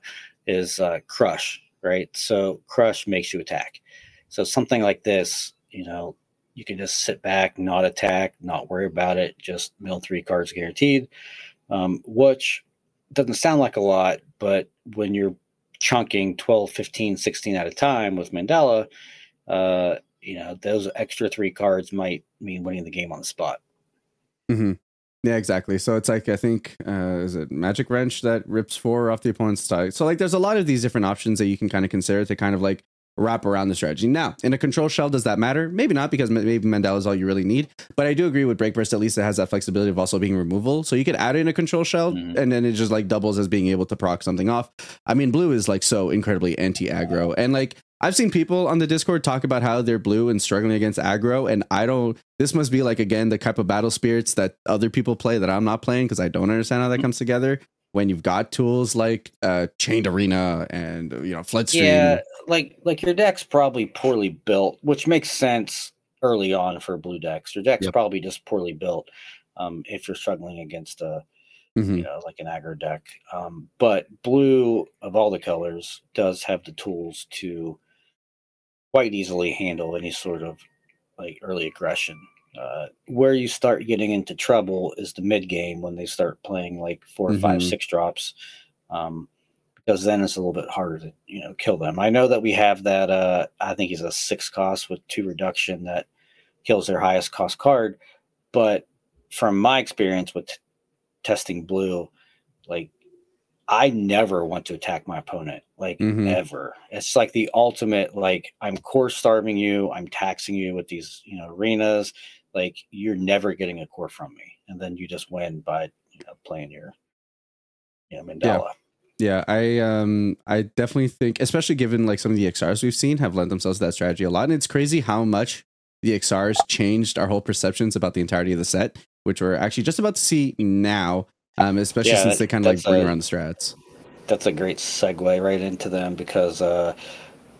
is uh crush, right? So crush makes you attack. So something like this, you know, you can just sit back, not attack, not worry about it, just mill three cards guaranteed. Um, which doesn't sound like a lot, but when you're chunking 12, 15, 16 at a time with Mandala, uh, you know, those extra three cards might mean winning the game on the spot. Mm-hmm. Yeah, exactly. So it's like I think uh, is it Magic Wrench that rips four off the opponent's side. So like there's a lot of these different options that you can kind of consider to kind of like wrap around the strategy. Now, in a control shell, does that matter? Maybe not because maybe Mandala is all you really need. But I do agree with Breakburst. At least it has that flexibility of also being removal. So you could add in a control shell, mm-hmm. and then it just like doubles as being able to proc something off. I mean, blue is like so incredibly anti aggro, and like I've seen people on the Discord talk about how they're blue and struggling against aggro, and I don't. This must be like again the type of battle spirits that other people play that I'm not playing because I don't understand how that mm-hmm. comes together. When you've got tools like uh, Chained Arena and you know Floodstream, yeah, like like your deck's probably poorly built, which makes sense early on for blue decks. Your deck's yep. probably just poorly built um, if you're struggling against a mm-hmm. you know like an aggro deck. Um, but blue of all the colors does have the tools to quite easily handle any sort of like early aggression. Uh, where you start getting into trouble is the mid game when they start playing like 4 mm-hmm. five, six drops, um, because then it's a little bit harder to you know kill them. I know that we have that. Uh, I think he's a six cost with two reduction that kills their highest cost card, but from my experience with t- testing blue, like I never want to attack my opponent, like mm-hmm. ever. It's like the ultimate, like I'm core starving you, I'm taxing you with these, you know, arenas. Like you're never getting a core from me, and then you just win by you know, playing your, you know, Mandala. Yeah. yeah, I um I definitely think, especially given like some of the XRs we've seen have lent themselves to that strategy a lot, and it's crazy how much the XRs changed our whole perceptions about the entirety of the set, which we're actually just about to see now um, especially yeah, since they kind of like bring a, around the strats. That's a great segue right into them because uh,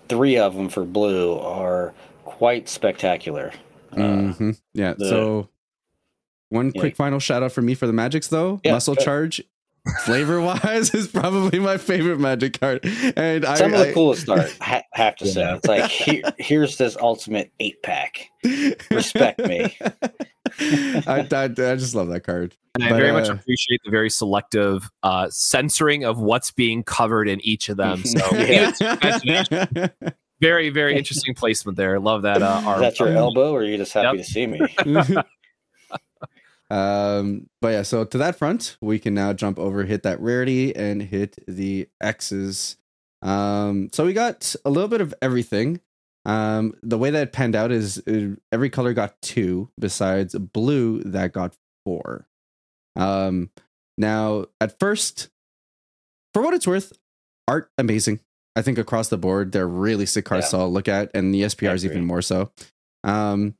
three of them for blue are quite spectacular. Uh, mm-hmm. Yeah. The, so one yeah. quick final shout out for me for the Magics though. Yeah, Muscle Charge flavor wise is probably my favorite magic card and some I, of the I, coolest art I have to yeah. say it's like here, here's this ultimate eight pack respect me I, I, I, just love that card and but, i very uh, much appreciate the very selective uh, censoring of what's being covered in each of them so yeah. very very interesting placement there love that uh, art. is that your elbow or are you just happy yep. to see me um, but yeah, so to that front, we can now jump over, hit that rarity, and hit the X's. Um, so we got a little bit of everything. Um, the way that it panned out is uh, every color got two, besides blue that got four. Um, now at first, for what it's worth, art amazing. I think across the board, they're really sick cards yeah. to look at, and the SPRs even more so. Um,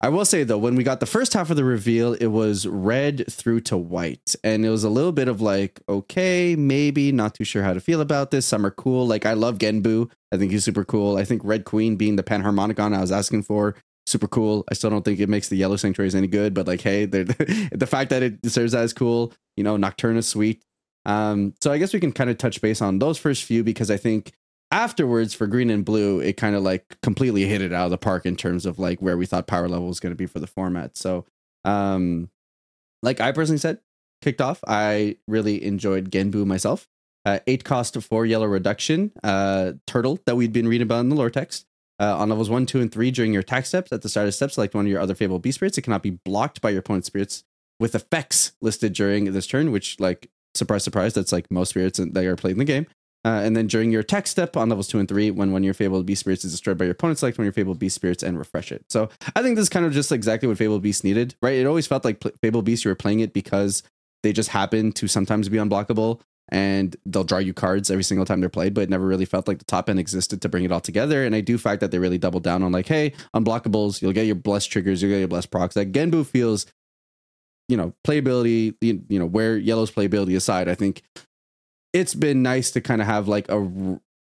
I will say though, when we got the first half of the reveal, it was red through to white, and it was a little bit of like, okay, maybe not too sure how to feel about this. Some are cool. Like I love Genbu. I think he's super cool. I think Red Queen being the Panharmonicon I was asking for, super cool. I still don't think it makes the Yellow Sanctuaries any good, but like, hey, the fact that it serves as cool, you know, Nocturna sweet. Um, so I guess we can kind of touch base on those first few because I think afterwards for green and blue it kind of like completely hit it out of the park in terms of like where we thought power level was going to be for the format so um like i personally said kicked off i really enjoyed genbu myself uh, eight cost of four yellow reduction uh turtle that we'd been reading about in the lore text uh, on levels one, two, and three during your attack steps, at the start of steps, select one of your other fabled beast spirits. It cannot be blocked by your opponent's spirits with effects listed during this turn, which, like, surprise, surprise, that's like most spirits that are played in the game. Uh, and then during your attack step on levels two and three, when one of your Fabled Beast Spirits is destroyed by your opponent, select one of your Fabled Beast Spirits and refresh it. So I think this is kind of just exactly what Fabled Beast needed, right? It always felt like Fabled Beast, you were playing it because they just happen to sometimes be unblockable and they'll draw you cards every single time they're played, but it never really felt like the top end existed to bring it all together. And I do fact that they really doubled down on like, hey, unblockables, you'll get your blessed triggers, you'll get your blessed procs. That Genbu feels, you know, playability, you know, where yellow's playability aside, I think it's been nice to kind of have like a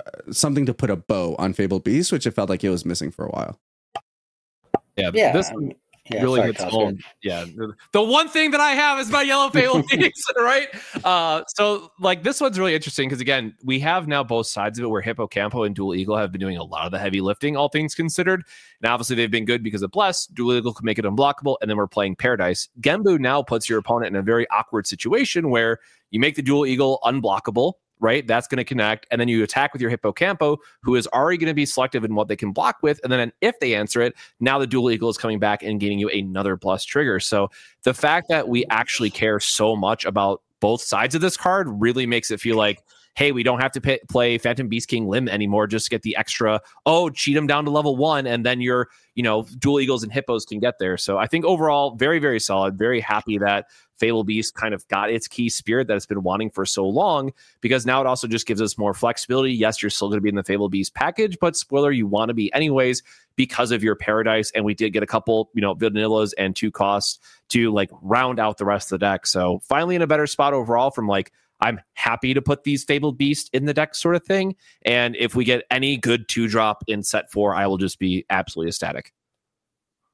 uh, something to put a bow on Fabled Beast, which it felt like it was missing for a while. Yeah, yeah. This yeah, really sorry, home. Yeah, the one thing that I have is my yellow Fabled Beast, right? Uh, so like this one's really interesting because again, we have now both sides of it where Hippocampo and Dual Eagle have been doing a lot of the heavy lifting, all things considered. And obviously they've been good because of Bless. Dual Eagle can make it unblockable, and then we're playing Paradise. Genbu now puts your opponent in a very awkward situation where you make the dual eagle unblockable, right? That's going to connect. And then you attack with your hippocampo, who is already going to be selective in what they can block with. And then if they answer it, now the dual eagle is coming back and gaining you another plus trigger. So the fact that we actually care so much about both sides of this card really makes it feel like hey, we don't have to pay, play Phantom Beast King Lim anymore. Just get the extra, oh, cheat him down to level one, and then your, you know, dual eagles and hippos can get there. So I think overall, very, very solid. Very happy that Fabled Beast kind of got its key spirit that it's been wanting for so long because now it also just gives us more flexibility. Yes, you're still going to be in the Fabled Beast package, but spoiler, you want to be anyways because of your paradise. And we did get a couple, you know, vanillas and two costs to like round out the rest of the deck. So finally in a better spot overall from like I'm happy to put these Fabled Beast in the deck, sort of thing. And if we get any good two drop in set four, I will just be absolutely ecstatic.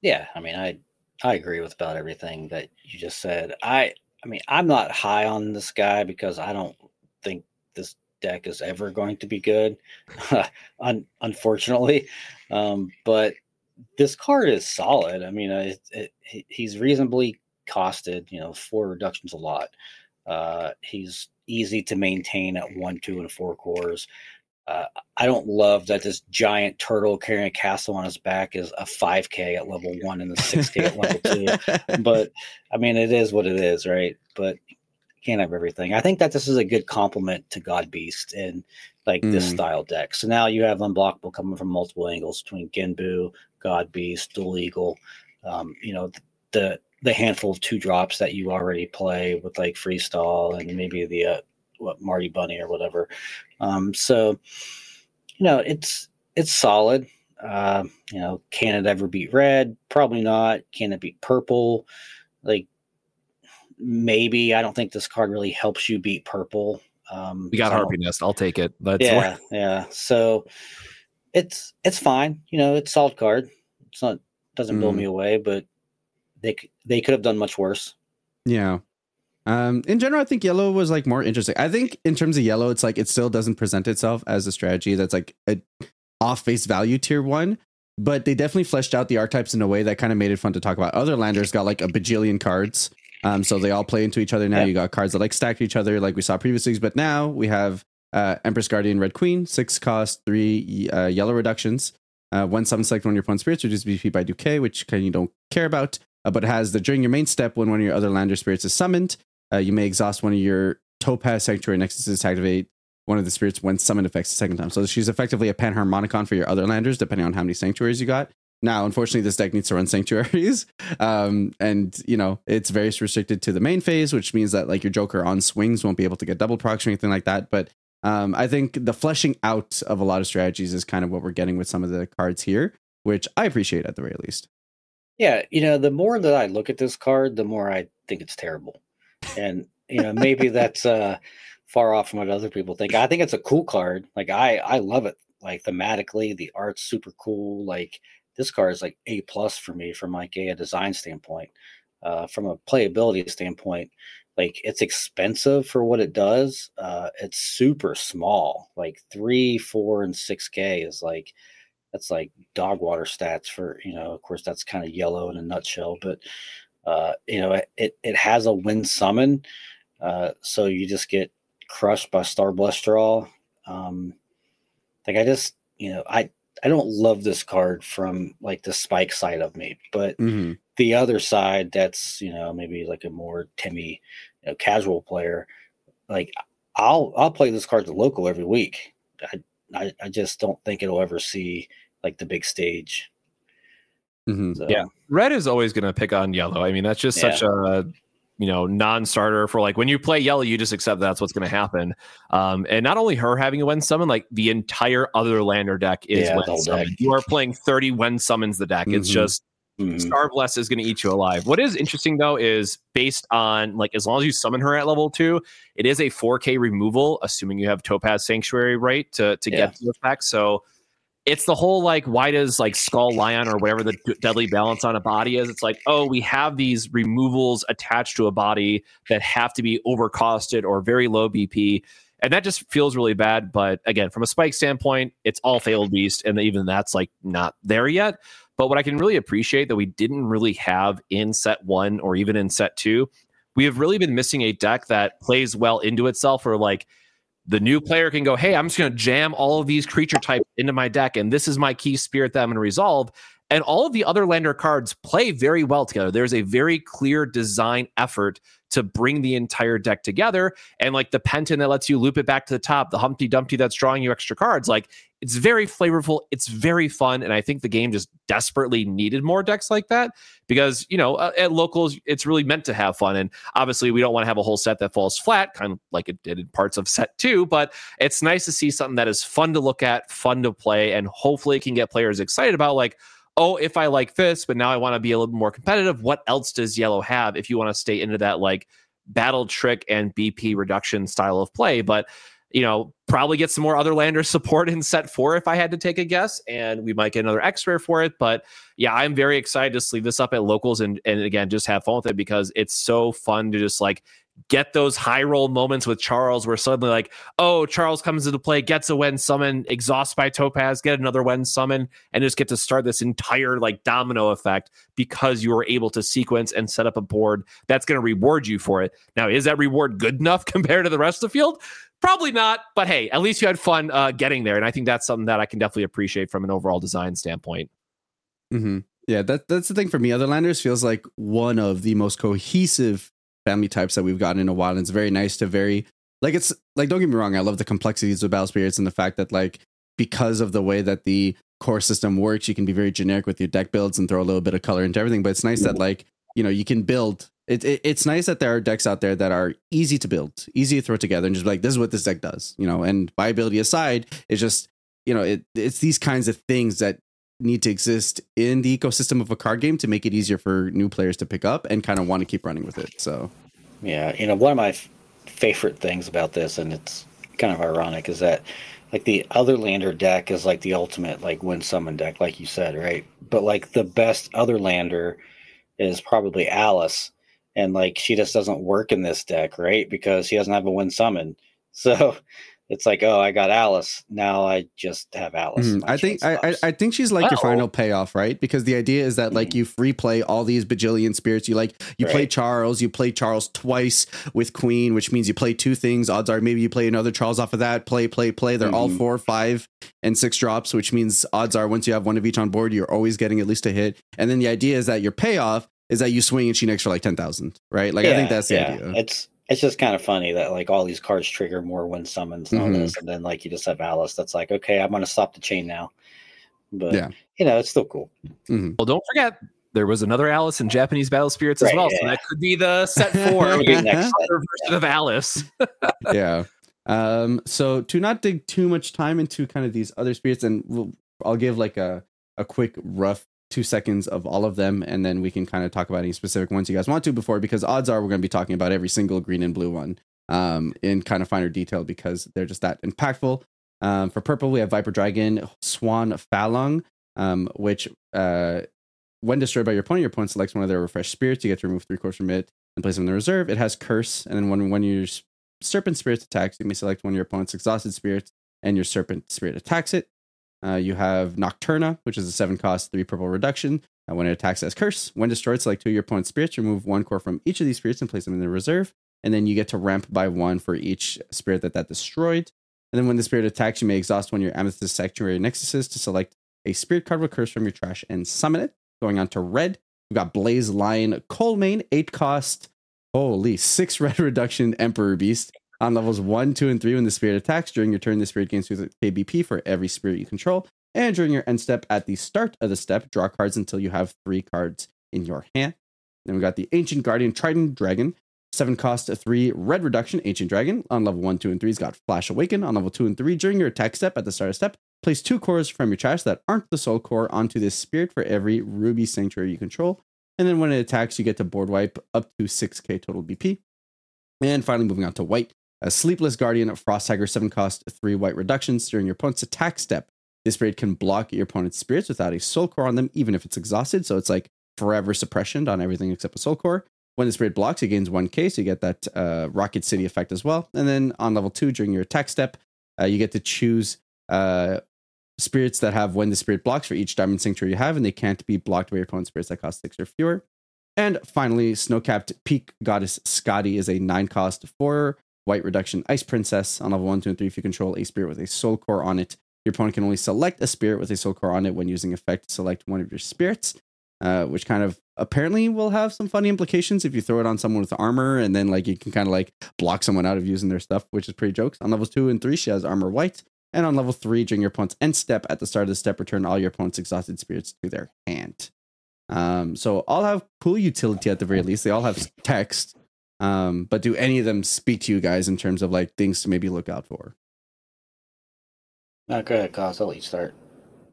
Yeah, I mean, I I agree with about everything that you just said. I I mean, I'm not high on this guy because I don't think this deck is ever going to be good, un- unfortunately. Um, but this card is solid. I mean, it, it, he's reasonably costed. You know, four reductions a lot. Uh, he's easy to maintain at one, two, and four cores. Uh, I don't love that this giant turtle carrying a castle on his back is a 5K at level one and a 6K at level two. But I mean, it is what it is, right? But can't have everything. I think that this is a good compliment to God Beast and like mm. this style deck. So now you have unblockable coming from multiple angles between Genbu, God Beast, Dual Eagle. Um, you know the the handful of two drops that you already play with like freestyle and maybe the uh, what Marty Bunny or whatever. Um, so you know it's it's solid. Uh, you know, can it ever beat red? Probably not. Can it beat purple? Like maybe. I don't think this card really helps you beat purple. Um, we got so Harpy Nest. I'll take it. That's yeah, yeah. So it's it's fine. You know, it's solid card. It's not doesn't mm. blow me away, but they they could have done much worse. Yeah. Um, in general, I think yellow was like more interesting. I think in terms of yellow, it's like it still doesn't present itself as a strategy that's like a off face value tier one, but they definitely fleshed out the archetypes in a way that kind of made it fun to talk about. Other landers got like a bajillion cards. Um, so they all play into each other now. Yeah. You got cards that like stack each other, like we saw previously, but now we have uh, Empress Guardian Red Queen, six cost, three uh, yellow reductions. Uh, one summon select one of your opponent's spirits, which is BP by decay, which kind of you don't care about, uh, but it has the during your main step when one of your other lander spirits is summoned, uh, you may exhaust one of your Topaz Sanctuary Nexuses to activate one of the spirits when summoned effects the second time. So she's effectively a Panharmonicon for your other landers, depending on how many sanctuaries you got. Now, unfortunately, this deck needs to run sanctuaries, um, and you know it's very restricted to the main phase, which means that like your Joker on swings won't be able to get double procs or anything like that. But um, I think the fleshing out of a lot of strategies is kind of what we're getting with some of the cards here, which I appreciate at the very least. Yeah, you know, the more that I look at this card, the more I think it's terrible, and you know maybe that's uh far off from what other people think. I think it's a cool card. Like I I love it. Like thematically, the art's super cool. Like this card is like A plus for me from like a, design standpoint. Uh, from a playability standpoint, like it's expensive for what it does. Uh, it's super small, like three, four, and six K is like that's like dog water stats for you know. Of course, that's kind of yellow in a nutshell, but uh, you know it it has a win summon, uh, so you just get crushed by Star Draw. Um, like I just you know I I don't love this card from like the spike side of me, but mm-hmm. the other side that's you know maybe like a more Timmy you know, casual player, like I'll I'll play this card to local every week. I, I, I just don't think it'll ever see like the big stage. Mm-hmm. So. Yeah, red is always going to pick on yellow. I mean, that's just yeah. such a you know non-starter for like when you play yellow you just accept that's what's going to happen um and not only her having a when summon like the entire other lander deck is yeah, when summon deck. you are playing 30 when summons the deck mm-hmm. it's just mm-hmm. Starblast is going to eat you alive. What is interesting though is based on like as long as you summon her at level two, it is a 4K removal, assuming you have Topaz Sanctuary right to to yeah. get the effect. So it's the whole like why does like skull lion or whatever the deadly balance on a body is it's like oh we have these removals attached to a body that have to be overcosted or very low bp and that just feels really bad but again from a spike standpoint it's all failed beast and even that's like not there yet but what i can really appreciate that we didn't really have in set one or even in set two we have really been missing a deck that plays well into itself or like the new player can go, hey, I'm just going to jam all of these creature types into my deck, and this is my key spirit that I'm going to resolve. And all of the other lander cards play very well together. There's a very clear design effort to bring the entire deck together. And like the Pentan that lets you loop it back to the top, the Humpty Dumpty that's drawing you extra cards, like it's very flavorful. It's very fun. And I think the game just desperately needed more decks like that because, you know, uh, at locals, it's really meant to have fun. And obviously, we don't want to have a whole set that falls flat, kind of like it did in parts of set two. But it's nice to see something that is fun to look at, fun to play, and hopefully can get players excited about, like, oh, if I like this, but now I want to be a little more competitive, what else does yellow have if you want to stay into that like battle trick and BP reduction style of play? But you know, probably get some more other lander support in set four if I had to take a guess, and we might get another X rare for it. But yeah, I'm very excited to sleeve this up at locals and and again just have fun with it because it's so fun to just like get those high roll moments with Charles where suddenly like, oh, Charles comes into play, gets a when summon, exhaust by Topaz, get another when summon, and just get to start this entire like domino effect because you were able to sequence and set up a board that's going to reward you for it. Now, is that reward good enough compared to the rest of the field? Probably not, but hey, at least you had fun uh, getting there, and I think that's something that I can definitely appreciate from an overall design standpoint. Mm-hmm. Yeah, that that's the thing for me. Other Landers feels like one of the most cohesive family types that we've gotten in a while. And it's very nice to very like it's like don't get me wrong, I love the complexities of battle spirits and the fact that like because of the way that the core system works, you can be very generic with your deck builds and throw a little bit of color into everything. But it's nice that like you know you can build. It, it, it's nice that there are decks out there that are easy to build, easy to throw together, and just like this is what this deck does, you know. And viability aside, it's just you know it, it's these kinds of things that need to exist in the ecosystem of a card game to make it easier for new players to pick up and kind of want to keep running with it. So, yeah, you know, one of my f- favorite things about this, and it's kind of ironic, is that like the other lander deck is like the ultimate like win summon deck, like you said, right? But like the best other lander is probably Alice, and like she just doesn't work in this deck, right? Because she doesn't have a win summon. So it's like, oh, I got Alice. Now I just have Alice. Mm, I think I, I think she's like well, your final payoff, right? Because the idea is that mm. like you free play all these bajillion spirits. You like you right. play Charles, you play Charles twice with Queen, which means you play two things. Odds are maybe you play another Charles off of that. Play, play, play. They're mm-hmm. all four, five, and six drops, which means odds are once you have one of each on board, you're always getting at least a hit. And then the idea is that your payoff is that you swing and she next for like ten thousand, right? Like yeah, I think that's the yeah. idea. It's it's just kind of funny that like all these cards trigger more win summons and mm-hmm. this, and then like you just have Alice that's like, okay, I'm gonna stop the chain now. But yeah, you know, it's still cool. Mm-hmm. Well, don't forget there was another Alice in Japanese Battle Spirits right, as well, yeah. so that could be the set four next version of Alice. yeah. Um. So to not dig too much time into kind of these other spirits, and we'll, I'll give like a a quick rough two seconds of all of them, and then we can kind of talk about any specific ones you guys want to before, because odds are we're going to be talking about every single green and blue one um, in kind of finer detail because they're just that impactful. Um, for purple, we have Viper Dragon, Swan Falong, um, which uh, when destroyed by your opponent, your opponent selects one of their refreshed spirits. You get to remove three cores from it and place them in the reserve. It has Curse, and then when when your Serpent Spirit attacks, you may select one of your opponent's exhausted spirits, and your Serpent Spirit attacks it. Uh, you have Nocturna, which is a seven cost, three purple reduction. Uh, when it attacks as curse, when destroyed, select two of your opponent's spirits, remove one core from each of these spirits and place them in the reserve. And then you get to ramp by one for each spirit that that destroyed. And then when the spirit attacks, you may exhaust one of your Amethyst Sanctuary Nexuses to select a spirit card with curse from your trash and summon it. Going on to red, we've got Blaze Lion Coalmane, eight cost, holy, six red reduction Emperor Beast. On levels 1, 2, and 3, when the spirit attacks, during your turn, the spirit gains 2 KBP for every spirit you control. And during your end step, at the start of the step, draw cards until you have three cards in your hand. Then we got the Ancient Guardian Trident Dragon. 7 cost, 3 red reduction, Ancient Dragon. On level 1, 2, and 3, has got Flash Awaken. On level 2 and 3, during your attack step, at the start of step, place two cores from your trash that aren't the soul core onto this spirit for every Ruby Sanctuary you control. And then when it attacks, you get to board wipe up to 6k total BP. And finally, moving on to white. A Sleepless Guardian of Frost Tiger, 7 cost, 3 white reductions. During your opponent's attack step, this spirit can block your opponent's spirits without a soul core on them, even if it's exhausted. So it's like forever suppression on everything except a soul core. When the spirit blocks, it gains 1k, so you get that uh, Rocket City effect as well. And then on level 2, during your attack step, uh, you get to choose uh, spirits that have when the spirit blocks for each diamond sanctuary you have, and they can't be blocked by your opponent's spirits that cost 6 or fewer. And finally, Snowcapped Peak Goddess Skadi is a 9 cost 4 White Reduction Ice Princess. On level 1, 2, and 3, if you control a spirit with a soul core on it, your opponent can only select a spirit with a soul core on it when using effect select one of your spirits, uh, which kind of apparently will have some funny implications if you throw it on someone with armor and then like you can kind of like block someone out of using their stuff, which is pretty jokes. On levels 2 and 3, she has armor white. And on level 3, during your opponent's end step, at the start of the step, return all your opponent's exhausted spirits to their hand. Um, so all have cool utility at the very least. They all have text, um, but do any of them speak to you guys in terms of like things to maybe look out for? No, go ahead, Koz. I'll let you start.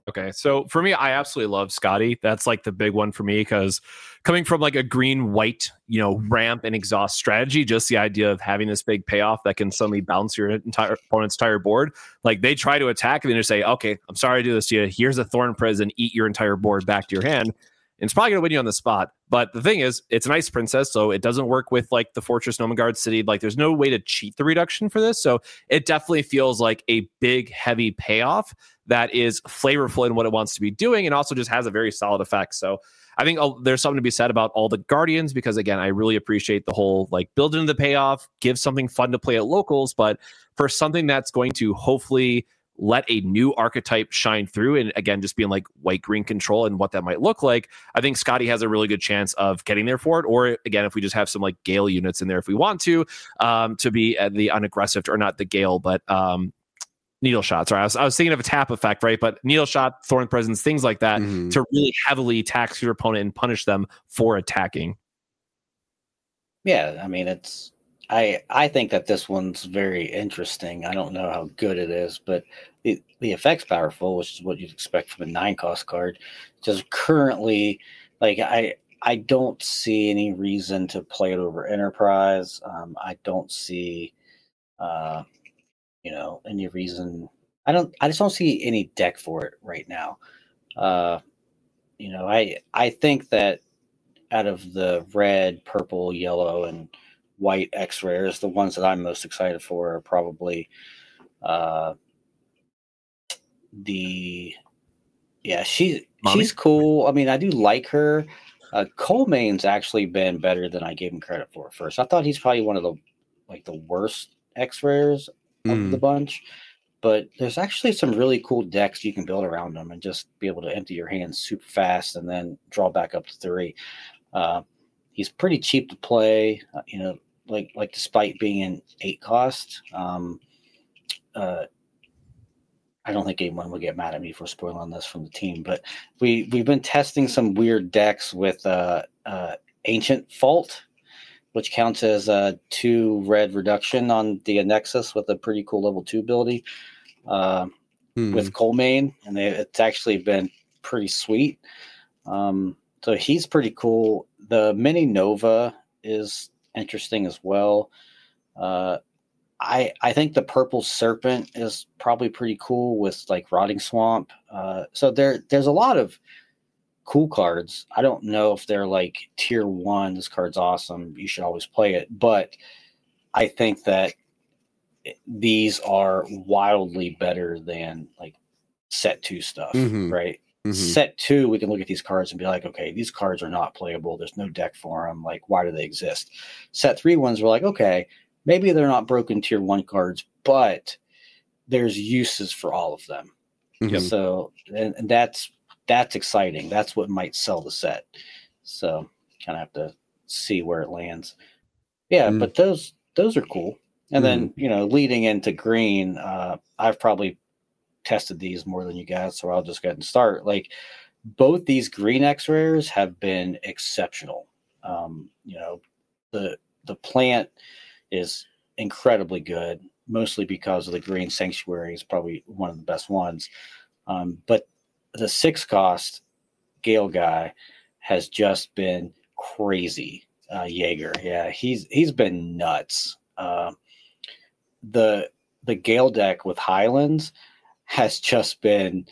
Okay, so for me, I absolutely love Skadi. That's like the big one for me because coming from like a green white, you know, ramp and exhaust strategy, just the idea of having this big payoff that can suddenly bounce your entire opponent's entire board. Like they try to attack and then just say, "Okay, I'm sorry to do this to you. Here's a thorn prison. Eat your entire board back to your hand." It's probably going to win you on the spot. But the thing is, it's an ice princess, so it doesn't work with like the Fortress Guard City. Like, there's no way to cheat the reduction for this. So it definitely feels like a big, heavy payoff that is flavorful in what it wants to be doing and also just has a very solid effect. So I think uh, there's something to be said about all the Guardians because, again, I really appreciate the whole like build into the payoff, give something fun to play at locals, but for something that's going to hopefully let a new archetype shine through and again just being like white green control and what that might look like i think Skadi has a really good chance of getting there for it or again if we just have some like gale units in there if we want to um to be at the unaggressive or not the gale but um needle shots. Right, I was, I was thinking of a tap effect, right? But needle shot, thorn prisons, things like that mm-hmm. to really heavily tax your opponent and punish them for attacking. Yeah, I mean it's I I think that this one's very interesting. I don't know how good it is, but the the effect's powerful, which is what you'd expect from a nine cost card. Just currently, like I I don't see any reason to play it over Enterprise. Um, I don't see, uh, you know, any reason. I don't. I just don't see any deck for it right now. Uh, you know, I I think that out of the red, purple, yellow, and white X rares, the ones that I'm most excited for are probably uh, the yeah she Mommy? she's cool. I mean, I do like her. Uh, Colemane's actually been better than I gave him credit for at first. I thought he's probably one of the like the worst X rares of mm. the bunch, but there's actually some really cool decks you can build around them and just be able to empty your hands super fast and then draw back up to three. Uh, he's pretty cheap to play. Uh, you know, like like despite being an eight cost, um, uh, I don't think anyone would get mad at me for spoiling this from the team. But we we've been testing some weird decks with uh, uh, Ancient Fault, which counts as a two red reduction on the Nexus with a pretty cool level two ability uh, hmm. with Colmane, and they, it's actually been pretty sweet. Um, so he's pretty cool. The Mini Nova is interesting as well. Uh, I I think the purple serpent is probably pretty cool with like rotting swamp. Uh, so there there's a lot of cool cards. I don't know if they're like tier one. This card's awesome. You should always play it. But I think that these are wildly better than like set two stuff, mm-hmm. right? Mm-hmm. Set two, we can look at these cards and be like, okay, these cards are not playable. There's no deck for them. Like, why do they exist? Set three ones were like, okay, maybe they're not broken tier one cards, but there's uses for all of them. Mm-hmm. So, and, and, that's that's exciting. That's what might sell the set. So, kind of have to see where it lands. Yeah, mm. but those those are cool. And mm. then you know, leading into green, uh, I've probably tested these more than you guys, so I'll just go ahead and start. Like both these green X rares have been exceptional. Um, you know, the the plant is incredibly good, mostly because of the green sanctuary is probably one of the best ones. Um, but the six cost Gale guy has just been crazy. Uh, Jaeger, yeah, he's he's been nuts. Uh, the the Gale deck with Highlands has just been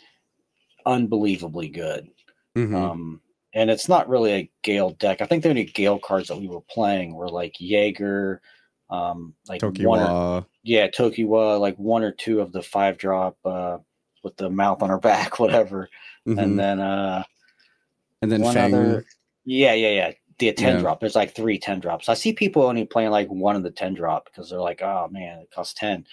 unbelievably good. Mm-hmm. Um, and it's not really a Gale deck. I think the only Gale cards that we were playing were like Jaeger, um, like Tokiwa. one or, yeah, Tokiwa, like one or two of the five drop uh, with the mouth on her back, whatever, mm-hmm. and then uh, and then one Fang. other, yeah, yeah, yeah, the 10 yeah. drop. There's like three 10 drops. I see people only playing like one of the 10 drop because they're like, oh man, it costs 10.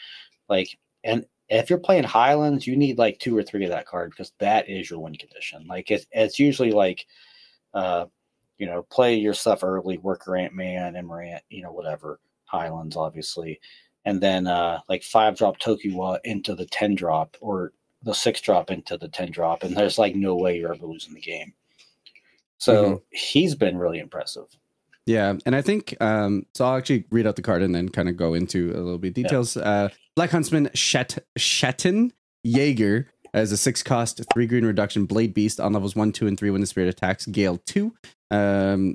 Like, and if you're playing Highlands, you need like two or three of that card because that is your win condition. Like it's it's usually like, uh, you know, play your stuff early, worker Ant Man, Emerant, you know, whatever Highlands, obviously, and then uh, like five drop Tokiwa into the ten drop or the six drop into the ten drop, and there's like no way you're ever losing the game. So mm-hmm. he's been really impressive. Yeah, and I think um, so. I'll actually read out the card and then kind of go into a little bit details. Yeah. Uh, Black Huntsman Shat Shattan Jaeger as a six cost, three green reduction Blade Beast on levels one, two, and three when the spirit attacks. Gale two. Um,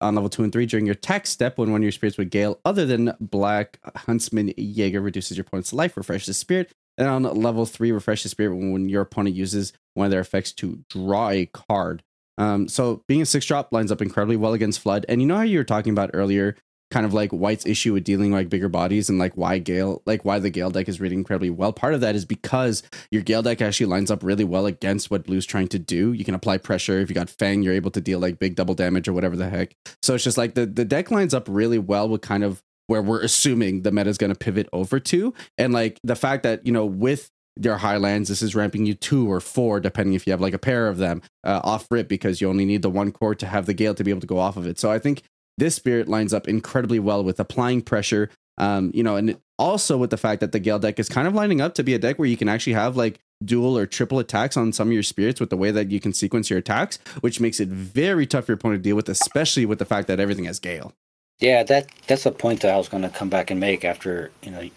on level two and three during your attack step, when one of your spirits with Gale other than Black Huntsman Jaeger reduces your opponent's life, refresh the spirit. And on level three, refresh the spirit when your opponent uses one of their effects to draw a card. Um, so being a six drop lines up incredibly well against Flood. And you know how you were talking about earlier, kind of like White's issue with dealing like bigger bodies and like why Gale, like why the Gale deck is really incredibly well. Part of that is because your Gale deck actually lines up really well against what Blue's trying to do. You can apply pressure. If you got Fang, you're able to deal like big double damage or whatever the heck. So it's just like the, the deck lines up really well with kind of where we're assuming the meta is going to pivot over to. And like the fact that, you know, with your highlands, this is ramping you two or four, depending if you have like a pair of them uh, off rip, because you only need the one core to have the gale to be able to go off of it. So I think this spirit lines up incredibly well with applying pressure. Um, you know, and also with the fact that the Gale deck is kind of lining up to be a deck where you can actually have like dual or triple attacks on some of your spirits with the way that you can sequence your attacks, which makes it very tough for your opponent to deal with, especially with the fact that everything has Gale. Yeah, that that's a point that I was going to come back and make after you know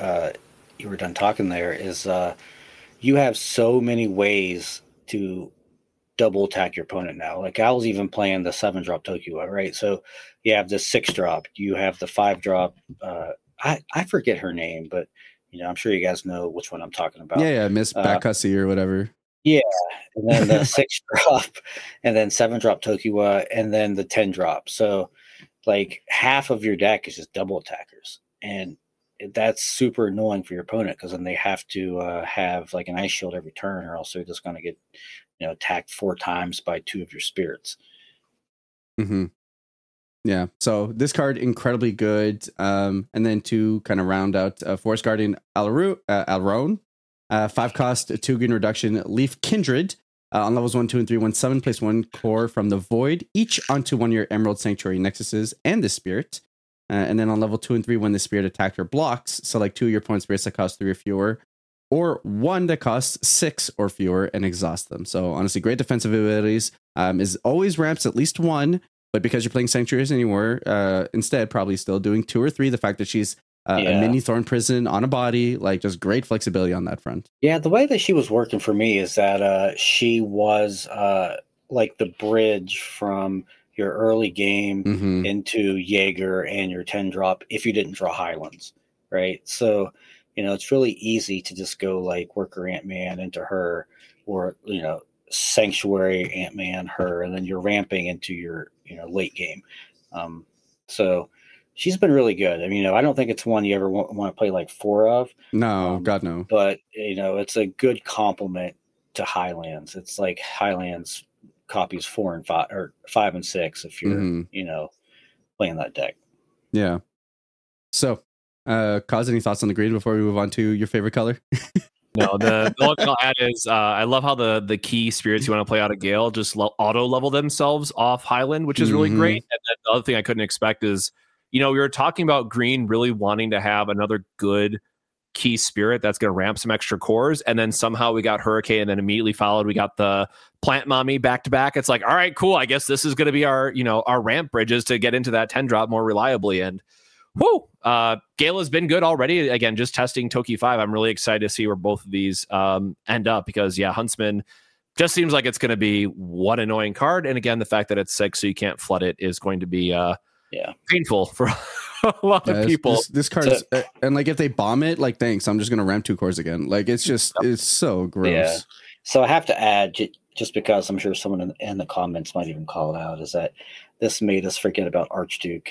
uh, you were done talking. There is uh, you have so many ways to double attack your opponent now. Like I was even playing the seven drop Tokiwa, right? So you have the six drop, you have the five drop. Uh, I I forget her name, but you know I'm sure you guys know which one I'm talking about. Yeah, yeah, Miss uh, Backhussy or whatever. Yeah, and then the six drop, and then seven drop Tokiwa, and then the ten drop. So like half of your deck is just double attackers, and that's super annoying for your opponent because then they have to uh, have like an ice shield every turn, or else they're just going to get you know attacked four times by two of your spirits. Hmm. Yeah. So this card incredibly good. Um, and then to kind of round out uh, Forest Guardian Alaru, uh, Alrone, uh, five cost, two green reduction, Leaf Kindred. Uh, on levels one, two, and three, one seven, place one core from the void, each onto one of your Emerald Sanctuary Nexuses and the Spirit. Uh, and then on level two and three, when the Spirit attacker or blocks, select two of your opponent's spirits that cost three or fewer, or one that costs six or fewer and exhaust them. So honestly, great defensive abilities. Um, is always ramps at least one, but because you're playing Sanctuaries anymore, uh, instead probably still doing two or three. The fact that she's uh, yeah. a mini Thorn Prison on a body, like just great flexibility on that front. Yeah, the way that she was working for me is that uh, she was uh, like the bridge from your early game mm-hmm. into Jaeger and your 10 drop if you didn't draw Highlands, right? So you know, it's really easy to just go like worker Ant Man into her, or you know, Sanctuary Ant Man her, and then you're ramping into your you know late game. Um, so she's been really good. I mean, you know, I don't think it's one you ever want, want to play like four of. No, um, God no. But you know, it's a good complement to Highlands. It's like Highlands copies four and five or five and six if you're mm-hmm. you know playing that deck. Yeah. So uh, Koz any thoughts on the green before we move on to your favorite color? no, the, the only thing I'll add is uh, I love how the the key spirits you want to play out of Gale just lo- auto level themselves off Highland, which is really mm-hmm. great. And then the other thing I couldn't expect is, you know, we were talking about green really wanting to have another good key spirit that's going to ramp some extra cores, and then somehow we got Hurricane, and then immediately followed we got the Plant Mommy back to back. It's like, all right, cool. I guess this is going to be our you know our ramp bridges to get into that ten drop more reliably and whoo, uh, Gale has been good already. Again, just testing Toki 5. I'm really excited to see where both of these um, end up because, yeah, Huntsman just seems like it's going to be one annoying card. And again, the fact that it's six, so you can't flood it, is going to be uh, yeah painful for a lot yeah, of people. This, this card is, uh, and like if they bomb it, like thanks, I'm just going to ramp two cores again. Like it's just, it's so gross. Yeah. So I have to add, just because I'm sure someone in, in the comments might even call it out, is that this made us forget about Archduke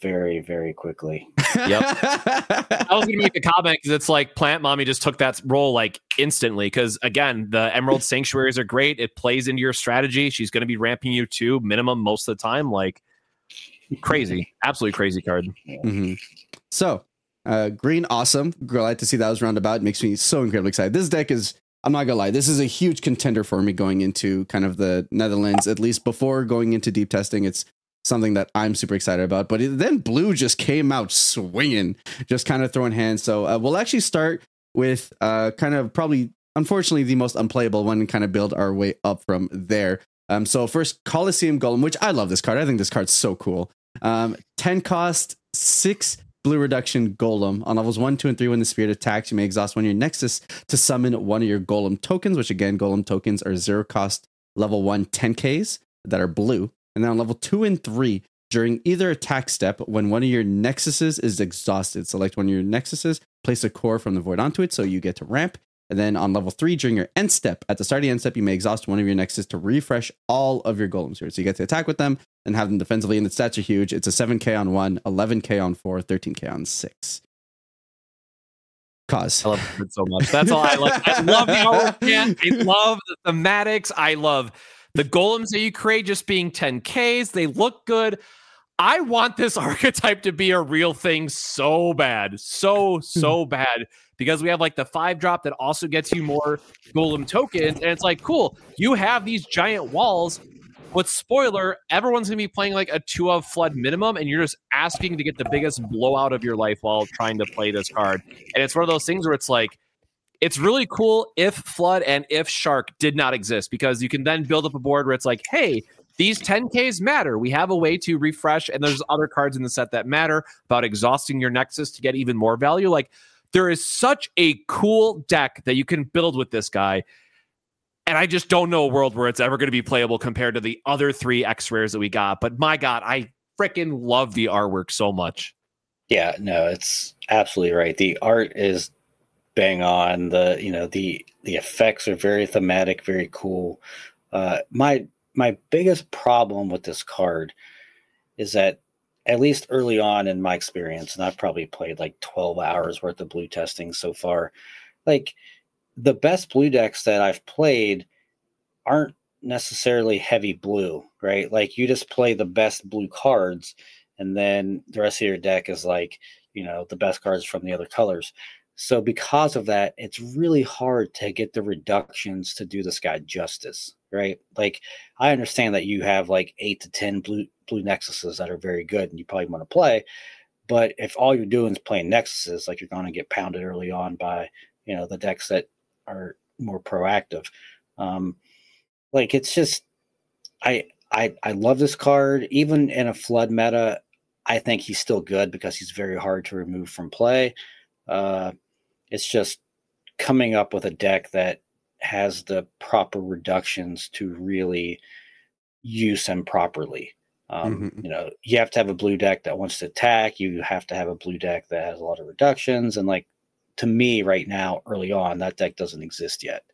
very, very quickly. Yep. I was going to make a comment because it's like Plant Mommy just took that role like instantly. Because again, the Emerald Sanctuaries are great. It plays into your strategy. She's going to be ramping you too, minimum most of the time. Like crazy, absolutely crazy card. Mm-hmm. So, uh, green, awesome. Glad to see that was roundabout. It makes me so incredibly excited. This deck is. I'm not gonna lie, this is a huge contender for me going into kind of the Netherlands, at least before going into deep testing. It's something that I'm super excited about. But then Blue just came out swinging, just kind of throwing hands. So uh, we'll actually start with uh, kind of probably, unfortunately, the most unplayable one and kind of build our way up from there. Um, so first, Colosseum Golem, which I love this card. I think this card's so cool. Um, 10 cost, 6 blue reduction golem. On levels 1, 2, and 3, when the spirit attacks, you may exhaust one of your Nexus to summon one of your golem tokens, which again, golem tokens are 0 cost level 1 10Ks that are blue. And then on level two and three, during either attack step, when one of your nexuses is exhausted, select one of your nexuses, place a core from the void onto it so you get to ramp. And then on level three, during your end step, at the start of the end step, you may exhaust one of your nexus to refresh all of your golems here. So you get to attack with them and have them defensively, and the stats are huge. It's a 7k on one, 11k on four, 13k on six. Cause. I love it so much. That's all I like. I love the art. I love the thematics. I love the golems that you create just being 10Ks, they look good. I want this archetype to be a real thing so bad, so so bad because we have like the five drop that also gets you more golem tokens, and it's like cool. You have these giant walls. But spoiler, everyone's gonna be playing like a two of flood minimum, and you're just asking to get the biggest blowout of your life while trying to play this card. And it's one of those things where it's like it's really cool if flood and if shark did not exist because you can then build up a board where it's like, hey, these 10Ks matter. We have a way to refresh, and there's other cards in the set that matter about exhausting your Nexus to get even more value. Like, there is such a cool deck that you can build with this guy. And I just don't know a world where it's ever going to be playable compared to the other three X rares that we got. But my God, I freaking love the artwork so much. Yeah, no, it's absolutely right. The art is bang on. The you know the the effects are very thematic, very cool. Uh, my my biggest problem with this card is that at least early on in my experience, and I've probably played like 12 hours worth of blue testing so far, like the best blue decks that I've played aren't necessarily heavy blue, right? Like you just play the best blue cards, and then the rest of your deck is like, you know, the best cards from the other colors. So because of that, it's really hard to get the reductions to do this guy justice, right? Like I understand that you have like eight to ten blue blue nexuses that are very good and you probably want to play, but if all you're doing is playing nexuses, like you're going to get pounded early on by you know the decks that are more proactive. Um, like it's just I I I love this card even in a flood meta. I think he's still good because he's very hard to remove from play. Uh, it's just coming up with a deck that has the proper reductions to really use them properly. Um, mm-hmm. You know, you have to have a blue deck that wants to attack. You have to have a blue deck that has a lot of reductions. And like to me, right now, early on, that deck doesn't exist yet.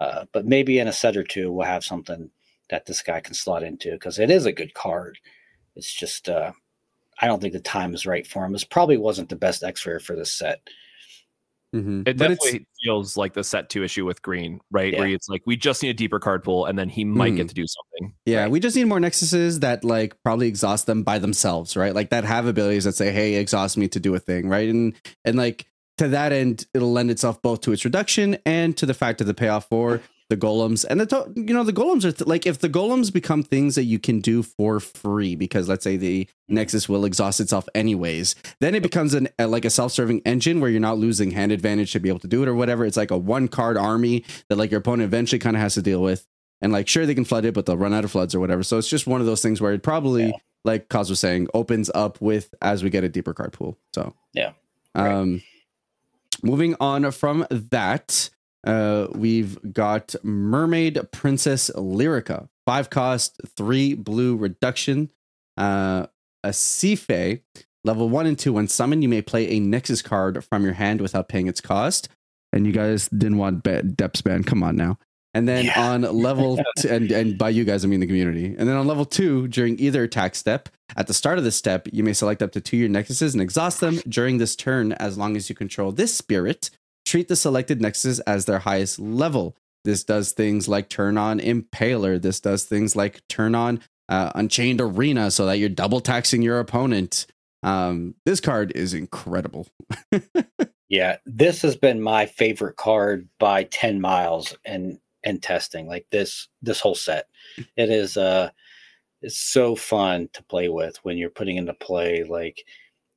Uh, but maybe in a set or two, we'll have something that this guy can slot into because it is a good card. It's just, uh, I don't think the time is right for him. This probably wasn't the best X rare for this set. Mm-hmm. It but definitely feels like the set two issue with Green, right? Yeah. Where it's like we just need a deeper card pool, and then he might mm. get to do something. Yeah, right? we just need more nexuses that like probably exhaust them by themselves, right? Like that have abilities that say, "Hey, exhaust me to do a thing," right? And and like to that end, it'll lend itself both to its reduction and to the fact of the payoff for the golems and the to- you know the golems are th- like if the golems become things that you can do for free because let's say the nexus will exhaust itself anyways then it becomes an a, like a self-serving engine where you're not losing hand advantage to be able to do it or whatever. It's like a one card army that like your opponent eventually kind of has to deal with. And like sure they can flood it but they'll run out of floods or whatever. So it's just one of those things where it probably yeah. like Koz was saying opens up with as we get a deeper card pool. So yeah. um moving on from that uh, we've got Mermaid Princess Lyrica, five cost, three blue reduction. Uh, a Sife, level one and two. When summoned, you may play a Nexus card from your hand without paying its cost. And you guys didn't want be- Depths Band. Come on now. And then yeah. on level t- and and by you guys I mean the community. And then on level two, during either attack step, at the start of the step, you may select up to two your nexuses and exhaust them during this turn as long as you control this spirit treat the selected nexus as their highest level. This does things like turn on Impaler. This does things like turn on uh, Unchained Arena so that you're double taxing your opponent. Um, this card is incredible. yeah, this has been my favorite card by 10 miles and and testing like this this whole set. It is uh it's so fun to play with when you're putting into play like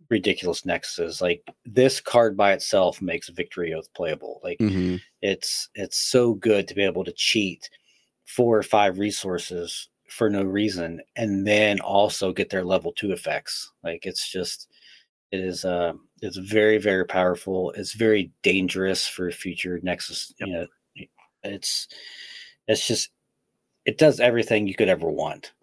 ridiculous nexuses. Like this card by itself makes Victory Oath playable. Like mm-hmm. it's it's so good to be able to cheat four or five resources for no reason and then also get their level two effects. Like it's just it is uh it's very, very powerful. It's very dangerous for future Nexus. Yep. You know, it's it's just it does everything you could ever want.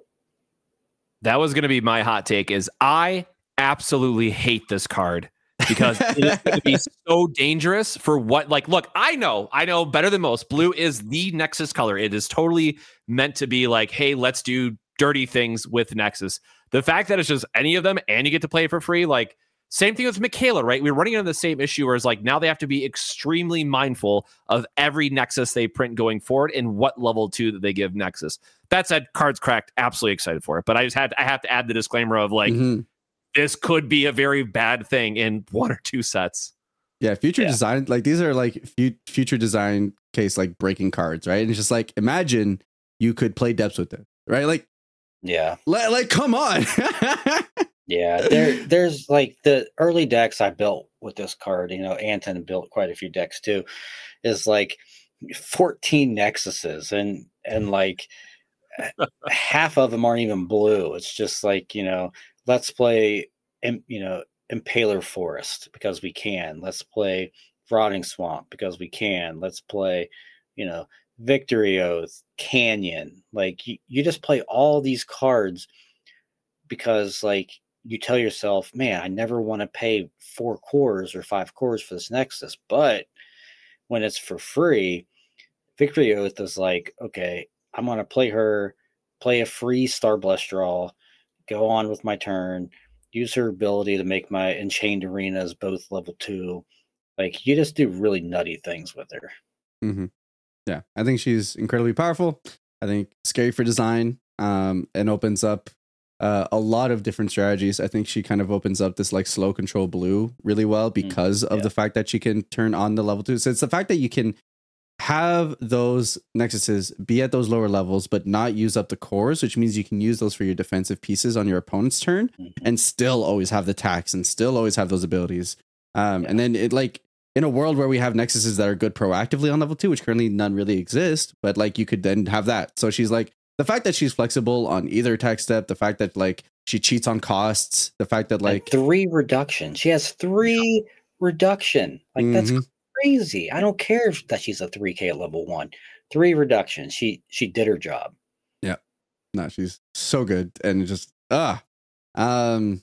That was going to be my hot take. Is I absolutely hate this card because it is going to be so dangerous for what like look i know i know better than most blue is the nexus color it is totally meant to be like hey let's do dirty things with nexus the fact that it's just any of them and you get to play it for free like Same thing with michaela right? We're running into the same issue where it's like now they have to be extremely mindful of every Nexus they print going forward and what level two that they give Nexus. That said, cards cracked, absolutely excited for it. But I just had I have to add the disclaimer of like mm-hmm. This could be a very bad thing in one or two sets. Yeah, future yeah. design like these are like future design case like breaking cards, right? And it's just like imagine you could play depths with it, right? Like yeah, like, like come on. Yeah, there there's like the early decks I built with this card, you know, Anton built quite a few decks too, is like 14 nexuses and and like half of them aren't even blue. It's just like, you know, let's play you know, Impaler Forest because we can. Let's play Rotting Swamp because we can. Let's play, you know, Victory Oath, Canyon. Like you, you just play all these cards because like you tell yourself, man, I never want to pay four cores or five cores for this Nexus. But when it's for free, Victory Oath is like, okay, I'm to play her, play a free Star Starblast draw, go on with my turn, use her ability to make my Enchained Arenas both level two. Like, you just do really nutty things with her. Mm-hmm. Yeah, I think she's incredibly powerful. I think scary for design um, and opens up uh, a lot of different strategies. I think she kind of opens up this like slow control blue really well mm, because mm, yeah. of the fact that she can turn on the level two. So it's the fact that you can have those nexuses be at those lower levels but not use up the cores which means you can use those for your defensive pieces on your opponent's turn mm-hmm. and still always have the tax and still always have those abilities um, yeah. and then it like in a world where we have nexuses that are good proactively on level two which currently none really exist but like you could then have that so she's like the fact that she's flexible on either tech step, the fact that like she cheats on costs, the fact that like and three reduction. She has three reduction. Like mm-hmm. that's crazy. I don't care that she's a 3K at level one. Three reduction. She she did her job. Yeah. No, she's so good. And just ah. Um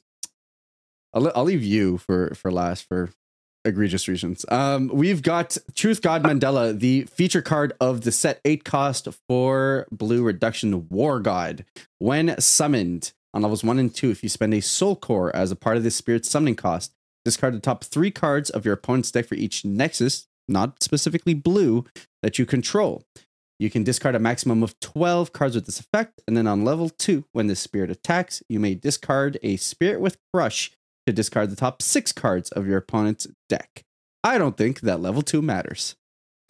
I'll, I'll leave you for for last for egregious reasons. Um, we've got Truth God Mandala, the feature card of the set eight cost for blue reduction War God. When summoned on levels one and two, if you spend a soul core as a part of the spirit summoning cost, discard the top three cards of your opponent's deck for each nexus, not specifically blue, that you control. You can discard a maximum of 12 cards with this effect, and then on level 2, when the spirit attacks, you may discard a spirit with crush to discard the top six cards of your opponent's deck. I don't think that level two matters.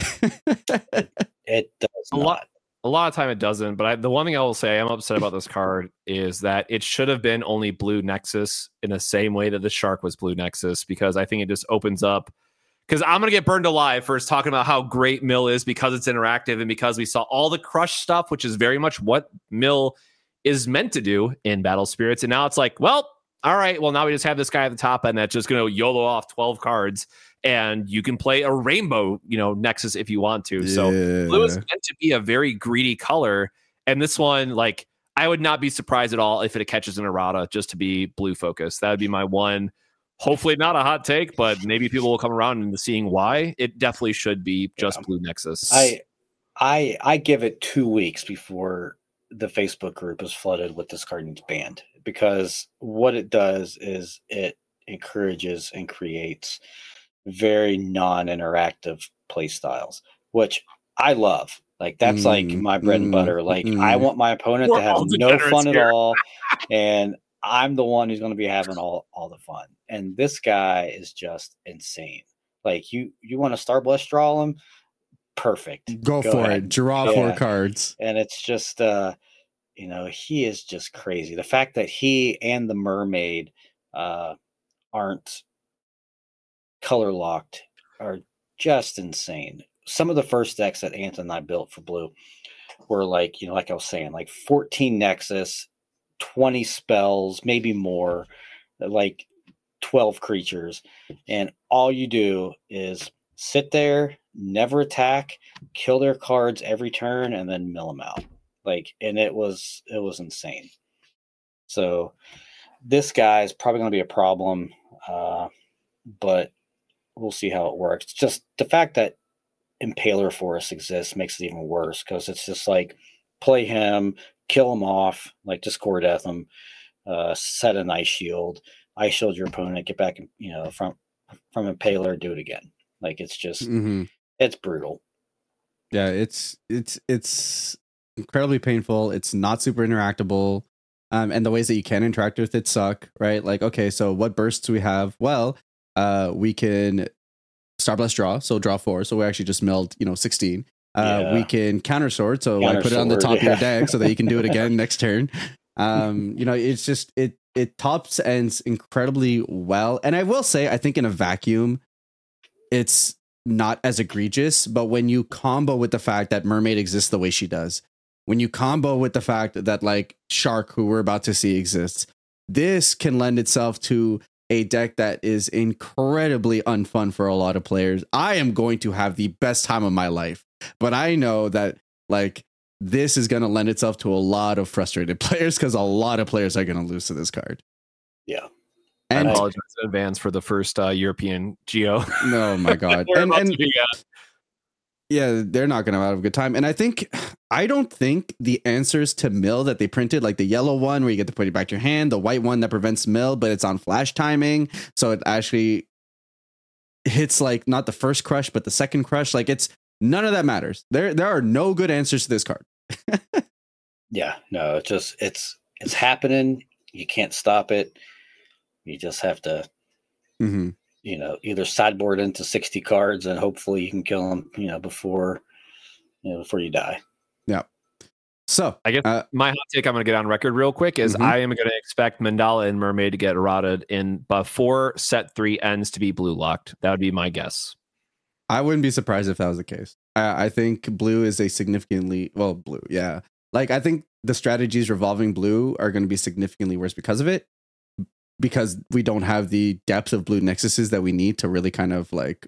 it does a lot. A lot of time it doesn't, but I, the one thing I will say I am upset about this card is that it should have been only blue Nexus in the same way that the Shark was blue Nexus because I think it just opens up. Because I'm gonna get burned alive first talking about how great Mill is because it's interactive and because we saw all the crush stuff, which is very much what Mill is meant to do in Battle Spirits, and now it's like, well, all right, well, now we just have this guy at the top end that's just going to YOLO off 12 cards and you can play a rainbow, you know, Nexus if you want to. Yeah. So blue is meant to be a very greedy color. And this one, like, I would not be surprised at all if it catches an errata just to be blue focused. That would be my one. Hopefully not a hot take, but maybe people will come around and seeing why. It definitely should be just yeah. blue Nexus. I I I give it two weeks before the Facebook group is flooded with this card needs banned because what it does is it encourages and creates very non-interactive play styles, which I love. Like that's mm, like my bread mm, and butter. Like mm. I want my opponent We're to have no fun here. at all, and I'm the one who's going to be having all all the fun. And this guy is just insane. Like you you want to Starblast draw him, perfect. Go, Go for ahead. it. Draw yeah. four cards. And it's just uh you know, he is just crazy. The fact that he and the mermaid uh, aren't color locked are just insane. Some of the first decks that Anton and I built for blue were like, you know, like I was saying, like 14 Nexus, 20 spells, maybe more, like 12 creatures. And all you do is sit there, never attack, kill their cards every turn, and then mill them out like and it was it was insane so this guy is probably going to be a problem uh, but we'll see how it works just the fact that impaler Forest exists makes it even worse because it's just like play him kill him off like just core death him uh, set an ice shield ice shield your opponent, get back, you know, from from impaler, do it again. Like it's just, mm-hmm. it's brutal. Yeah, it's it's it's incredibly painful. It's not super interactable. Um, and the ways that you can interact with it suck, right? Like, okay, so what bursts we have? Well, uh, we can Starblast draw, so draw four. So we actually just milled, you know, 16. Uh, yeah. We can counter sword, so counter I put it on the top yeah. of your deck so that you can do it again next turn. Um, you know, it's just it it tops ends incredibly well. And I will say, I think in a vacuum, it's not as egregious. But when you combo with the fact that Mermaid exists the way she does, when you combo with the fact that like Shark, who we're about to see exists, this can lend itself to a deck that is incredibly unfun for a lot of players. I am going to have the best time of my life, but I know that like this is going to lend itself to a lot of frustrated players because a lot of players are going to lose to this card. Yeah. And I apologize in advance for the first uh, European Geo. No, my God. and, and be. Yeah, they're not going to have a good time. And I think, I don't think the answers to mill that they printed, like the yellow one where you get to put it back to your hand, the white one that prevents mill, but it's on flash timing. So it actually hits like not the first crush, but the second crush. Like it's none of that matters. There, there are no good answers to this card. yeah, no, it's just it's it's happening. You can't stop it. You just have to, mm-hmm. You know, either sideboard into sixty cards and hopefully you can kill them, you know, before you know before you die. Yeah. So I guess uh, my hot take I'm going to get on record real quick is mm-hmm. I am going to expect Mandala and Mermaid to get rotted in before set three ends to be blue locked. That would be my guess. I wouldn't be surprised if that was the case. I, I think blue is a significantly well, blue, yeah. Like I think the strategies revolving blue are going to be significantly worse because of it, because we don't have the depth of blue nexuses that we need to really kind of like,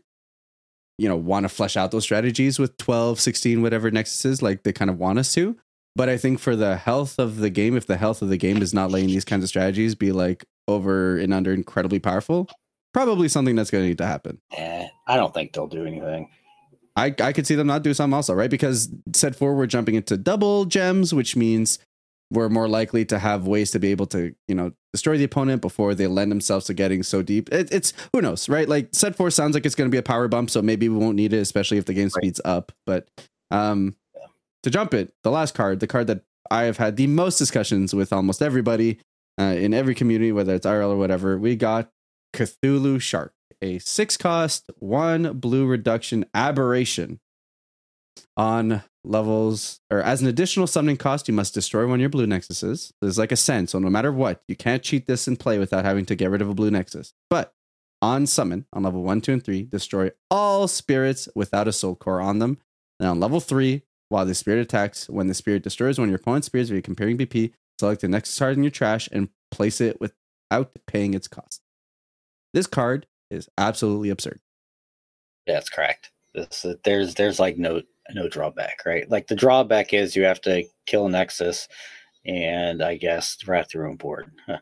you know, want to flesh out those strategies with 12, 16, whatever nexuses like they kind of want us to. But I think for the health of the game, if the health of the game is not letting these kinds of strategies be like over and under incredibly powerful, probably something that's going to need to happen. Eh, I don't think they'll do anything. I, I could see them not do something also, right? Because said four, we're jumping into double gems, which means we're more likely to have ways to be able to, you know, destroy the opponent before they lend themselves to getting so deep. It, it's who knows, right? Like set four sounds like it's going to be a power bump, so maybe we won't need it, especially if the game right. speeds up. But um, to jump it, the last card, the card that I have had the most discussions with almost everybody uh, in every community, whether it's IRL or whatever, we got Cthulhu Shark a six cost, one blue reduction aberration on levels or as an additional summoning cost, you must destroy one of your blue nexuses. There's like a sense, so no matter what, you can't cheat this in play without having to get rid of a blue nexus. But on summon, on level one, two, and three, destroy all spirits without a soul core on them. And on level three, while the spirit attacks, when the spirit destroys one of your opponent's spirits, if you're comparing BP, select the nexus card in your trash and place it without paying its cost. This card is absolutely absurd. Yeah, that's correct. This, there's there's like no no drawback, right? Like the drawback is you have to kill a Nexus, and I guess wrath your own board. Huh.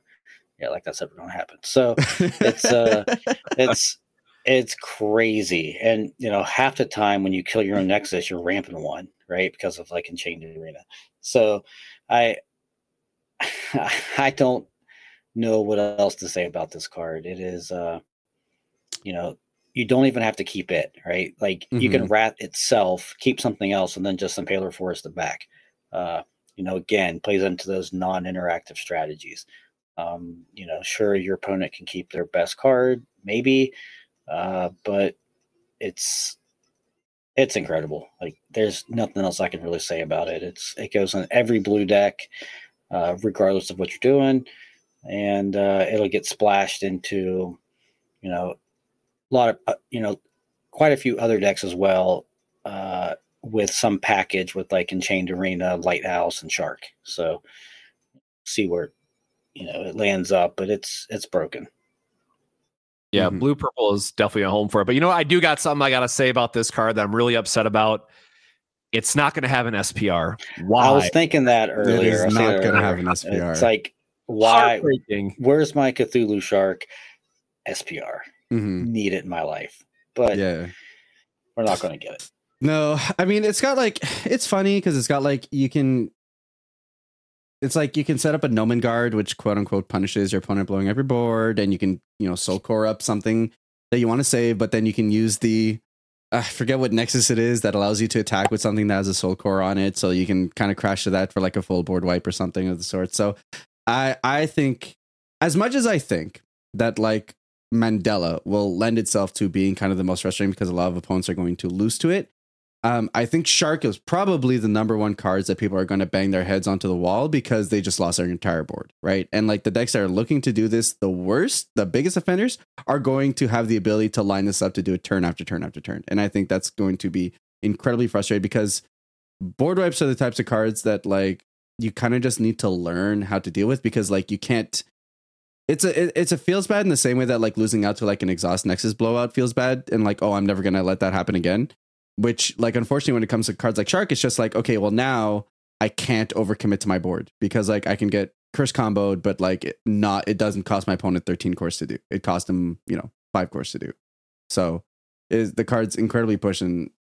Yeah, like that's ever to happen. So it's uh, it's it's crazy, and you know half the time when you kill your own Nexus, you're ramping one, right? Because of like Enchained Arena. So I I don't know what else to say about this card. It is uh you know, you don't even have to keep it, right? Like mm-hmm. you can mm-hmm. rat itself, keep something else, and then just impaler forest the back. Uh, you know, again, plays into those non-interactive strategies. Um, you know, sure, your opponent can keep their best card, maybe, uh, but it's it's incredible. Like there's nothing else I can really say about it. It's it goes on every blue deck, uh, regardless of what you're doing, and uh, it'll get splashed into, you know, lot of uh, you know quite a few other decks as well uh, with some package with like Enchained Arena, Lighthouse, and Shark. So see where you know it lands up, but it's it's broken. Yeah, mm-hmm. blue purple is definitely a home for it. But you know, I do got something I got to say about this card that I'm really upset about. It's not going to have an SPR. Why? I was thinking that earlier. It's not going to have an SPR. It's like why? Where's my Cthulhu Shark SPR? mm-hmm. need it in my life. But yeah, we're not going to get it. No, I mean it's got like it's funny because it's got like you can it's like you can set up a Gnomon Guard, which quote unquote punishes your opponent blowing up your board, and you can you know soul core up something that you want to save, but then you can use the I forget what Nexus it is that allows you to attack with something that has a soul core on it, so you can kind of crash to that for like a full board wipe or something of the sort. So I I think as much as I think that like Mandala will lend itself to being kind of the most frustrating because a lot of opponents are going to lose to it. Um, I think Shark is probably the number one cards that people are going to bang their heads onto the wall because they just lost their entire board, right? And like the decks that are looking to do this, the worst, the biggest offenders are going to have the ability to line this up to do it turn after turn after turn. And I think that's going to be incredibly frustrating because board wipes are the types of cards that like you kind of just need to learn how to deal with because like you can't it's a it, it's a feels bad in the same way that like losing out to like an exhaust nexus blowout feels bad and like oh i'm never gonna let that happen again which like unfortunately when it comes to cards like shark it's just like okay well now i can't overcommit to my board because like i can get curse comboed but like it not it doesn't cost my opponent 13 cores to do. It cost him you know five cores to do. So is the card's incredibly pushing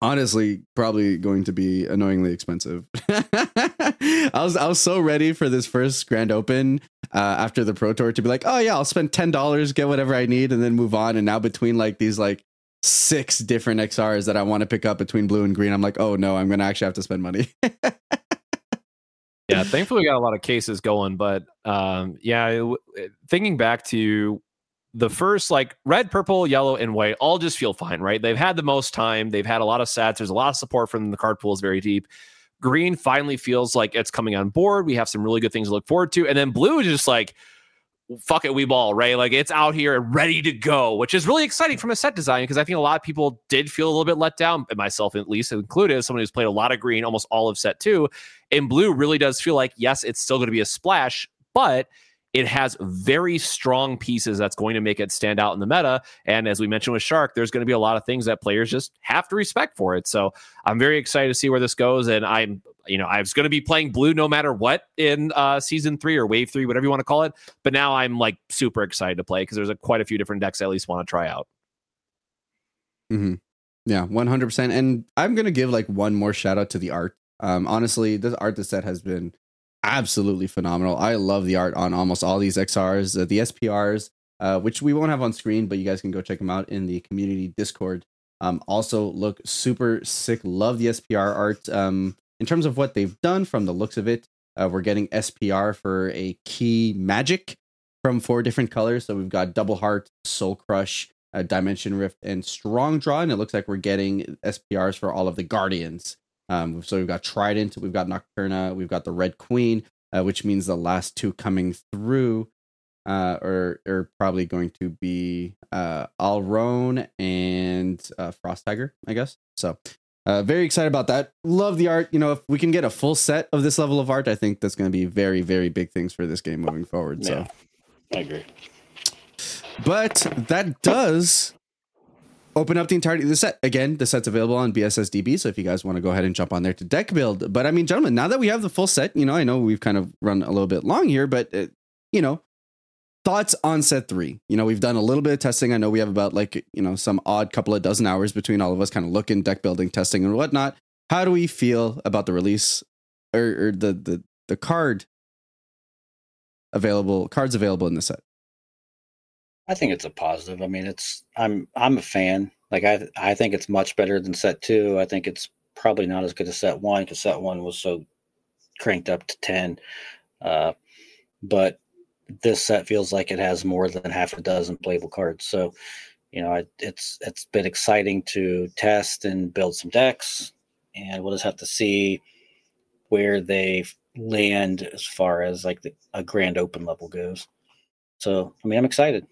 honestly probably going to be annoyingly expensive. I was I was so ready for this first grand open uh, after the pro tour to be like, oh yeah, I'll spend ten dollars, get whatever I need, and then move on. And now between like these like six different XRs that I want to pick up between blue and green, I'm like, oh no, I'm gonna actually have to spend money. yeah, thankfully we got a lot of cases going, but um, yeah, thinking back to the first like red, purple, yellow, and white all just feel fine, right? They've had the most time. They've had a lot of sets. There's a lot of support from them. the card pool is very deep. Green finally feels like it's coming on board. We have some really good things to look forward to. And then blue is just like, fuck it, we ball, right? Like it's out here and ready to go, which is really exciting from a set design because I think a lot of people did feel a little bit let down, myself at least included, someone who's played a lot of green almost all of set two. And blue really does feel like, yes, it's still going to be a splash, but it has very strong pieces that's going to make it stand out in the meta. And as we mentioned with Shark, there's going to be a lot of things that players just have to respect for it. So I'm very excited to see where this goes. And I'm, you know, I was going to be playing blue no matter what in uh, season three or wave three, whatever you want to call it. But now I'm like super excited to play because there's a, quite a few different decks I at least want to try out. Mm-hmm. Yeah, 100%. And I'm going to give like one more shout out to the art. Um, honestly, the art this set has been absolutely phenomenal. I love the art on almost all these XRs, uh, the SPRs, uh, which we won't have on screen, but you guys can go check them out in the community Discord. Um, also look super sick. Love the SPR art. Um, in terms of what they've done from the looks of it, uh, we're getting SPR for a key magic from four different colors. So we've got Double Heart, Soul Crush, uh, Dimension Rift, and Strong Draw. And it looks like we're getting SPRs for all of the Guardians. Um, so we've got Trident, we've got Nocturna, we've got the Red Queen, uh, which means the last two coming through uh, are, are probably going to be uh, Alrone and uh, Frost Tiger, I guess. So uh, very excited about that. Love the art. You know, if we can get a full set of this level of art, I think that's going to be very, very big things for this game moving forward. Yeah, so I agree. But that does open up the entirety of the set. Again, the set's available on BSSDB, so if you guys want to go ahead and jump on there to deck build. But I mean, gentlemen, now that we have the full set, you know, I know we've kind of run a little bit long here, but uh, you know, thoughts on set three. You know, we've done a little bit of testing. I know we have about like you know some odd couple of dozen hours between all of us, kind of looking, deck building, testing, and whatnot. How do we feel about the release or, or the the the card available cards available in the set? I think it's a positive. I mean, it's I'm I'm a fan. Like I I think it's much better than set two. I think it's probably not as good as set one because set one was so cranked up to ten. Uh, but this set feels like it has more than half a dozen playable cards. So, you know, it's it's been exciting to test and build some decks, and we'll just have to see where they land as far as like the, a grand open level goes. So, I mean, I'm excited.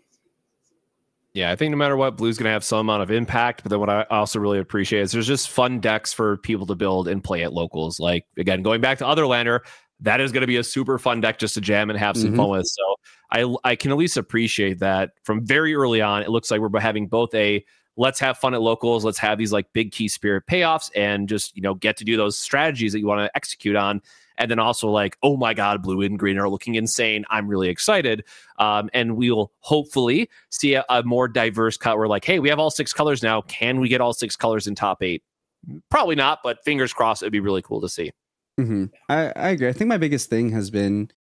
Yeah, I think no matter what, Blue's going to have some amount of impact. But then what I also really appreciate is there's just fun decks for people to build and play at locals. Like, again, going back to Otherlander, that is going to be a super fun deck just to jam and have some mm-hmm. fun with. So I, I can at least appreciate that from very early on. It looks like we're having both a let's have fun at locals, let's have these like big key spirit payoffs and just, you know, get to do those strategies that you want to execute on and then also like, oh my god, blue and green are looking insane. I'm really excited, um, and we'll hopefully see a, a more diverse cut. Where like, hey, we have all six colors now. Can we get all six colors in top eight? Probably not, but fingers crossed. It'd be really cool to see. Mm-hmm. I, I agree. I think my biggest thing has been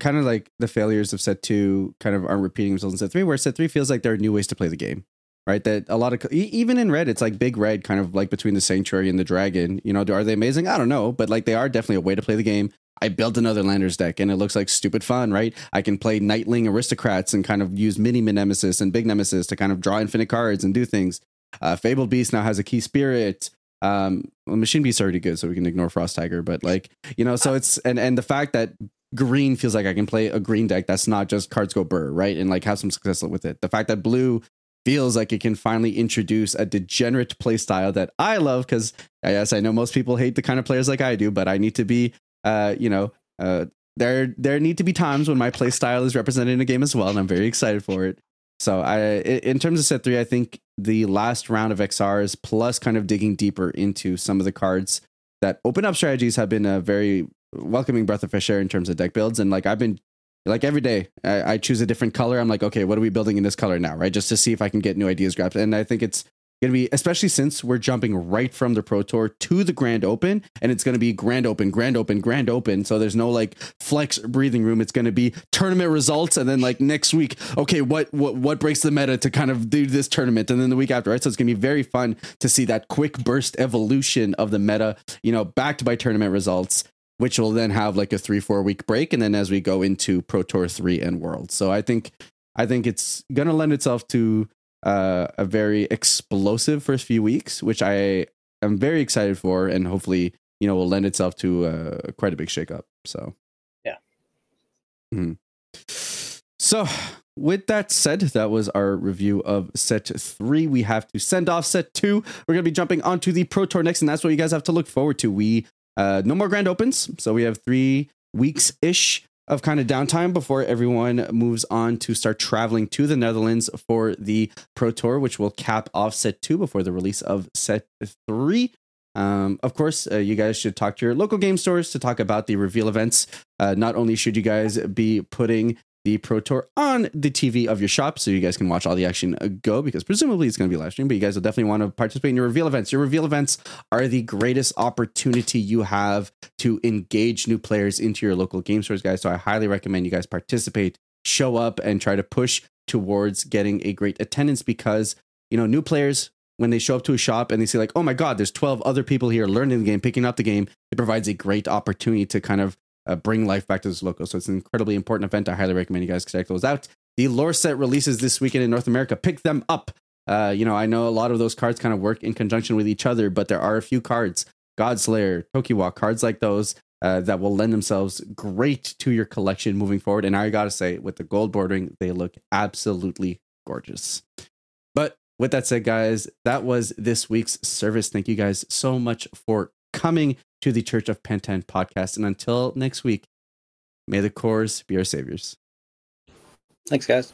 kind of like the failures of set two kind of aren't repeating themselves in set three, where set three feels like there are new ways to play the game, right? That a lot of even in red, it's like big red, kind of like between the sanctuary and the dragon. You know, are they amazing? I don't know, but like they are definitely a way to play the game. I built another Landers deck and it looks like stupid fun, right? I can play Nightling Aristocrats and kind of use mini Nemesis and big Nemesis to kind of draw infinite cards and do things. Uh, Fabled Beast now has a key spirit. Um, well, Machine Beast's already good, so we can ignore Frost Tiger. But like, you know, so it's and and the fact that green feels like I can play a green deck that's not just cards go burr, right? And like have some success with it. The fact that blue feels like it can finally introduce a degenerate play style that I love because yes, I know most people hate the kind of players like I do, but I need to be uh, you know, uh there there need to be times when my play style is represented in a game as well, and I'm very excited for it. So I in terms of set three, I think the last round of XRs plus kind of digging deeper into some of the cards that open up strategies have been a very welcoming breath of fresh air in terms of deck builds. And like I've been like every day I, I, choose a different color. I'm like, okay, what are we building in this color now? Right. Just to see if I can get new ideas grabbed. And I think it's gonna be, especially since we're jumping right from the Pro Tour to the Grand Open, and it's gonna be Grand Open, Grand Open, Grand Open. So there's no like flex breathing room. It's gonna be tournament results, and then like next week, okay, what what what breaks the meta to kind of do this tournament, and then the week after, right? So it's gonna be very fun to see that quick burst evolution of the meta, you know, backed by tournament results which will then have like a three four week break and then as we go into pro tour 3 and world so i think i think it's going to lend itself to uh, a very explosive first few weeks which i am very excited for and hopefully you know will lend itself to uh, quite a big shakeup so yeah mm-hmm. so with that said, that was our review of set three. We have to send off set two. We're going to be jumping onto the Pro Tour next, and that's what you guys have to look forward to. We uh, no more grand opens. So we have three weeks ish of kind of downtime before everyone moves on to start traveling to the Netherlands for the Pro Tour, which will cap off set two before the release of set three. Um, of course, uh, you guys should talk to your local game stores to talk about the reveal events. Uh, not only should you guys be putting the Pro Tour on the TV of your shop so you guys can watch all the action uh, go because presumably it's going to be live stream, but you guys will definitely want to participate in your reveal events. Your reveal events are the greatest opportunity you have to engage new players into your local game stores, guys. So I highly recommend you guys participate, show up, and try to push towards getting a great attendance because, you know, new players when they show up to a shop and they see like, oh my God, there's 12 other people here learning the game, picking up the game, it provides a great opportunity to kind of uh, bring life back to this local. So it's an incredibly important event. I highly recommend you guys check those out. The lore set releases this weekend in North America. Pick them up. Uh, you know, I know a lot of those cards kind of work in conjunction with each other, but there are a few cards, Godslayer, Tokiwa, cards like those uh, that will lend themselves great to your collection moving forward. And I gotta say, with the gold bordering, they look absolutely gorgeous. But with that said, guys, that was this week's service. Thank you guys so much for coming to the Church of Pentan podcast. And until next week, may the cores be our saviors. Thanks, guys.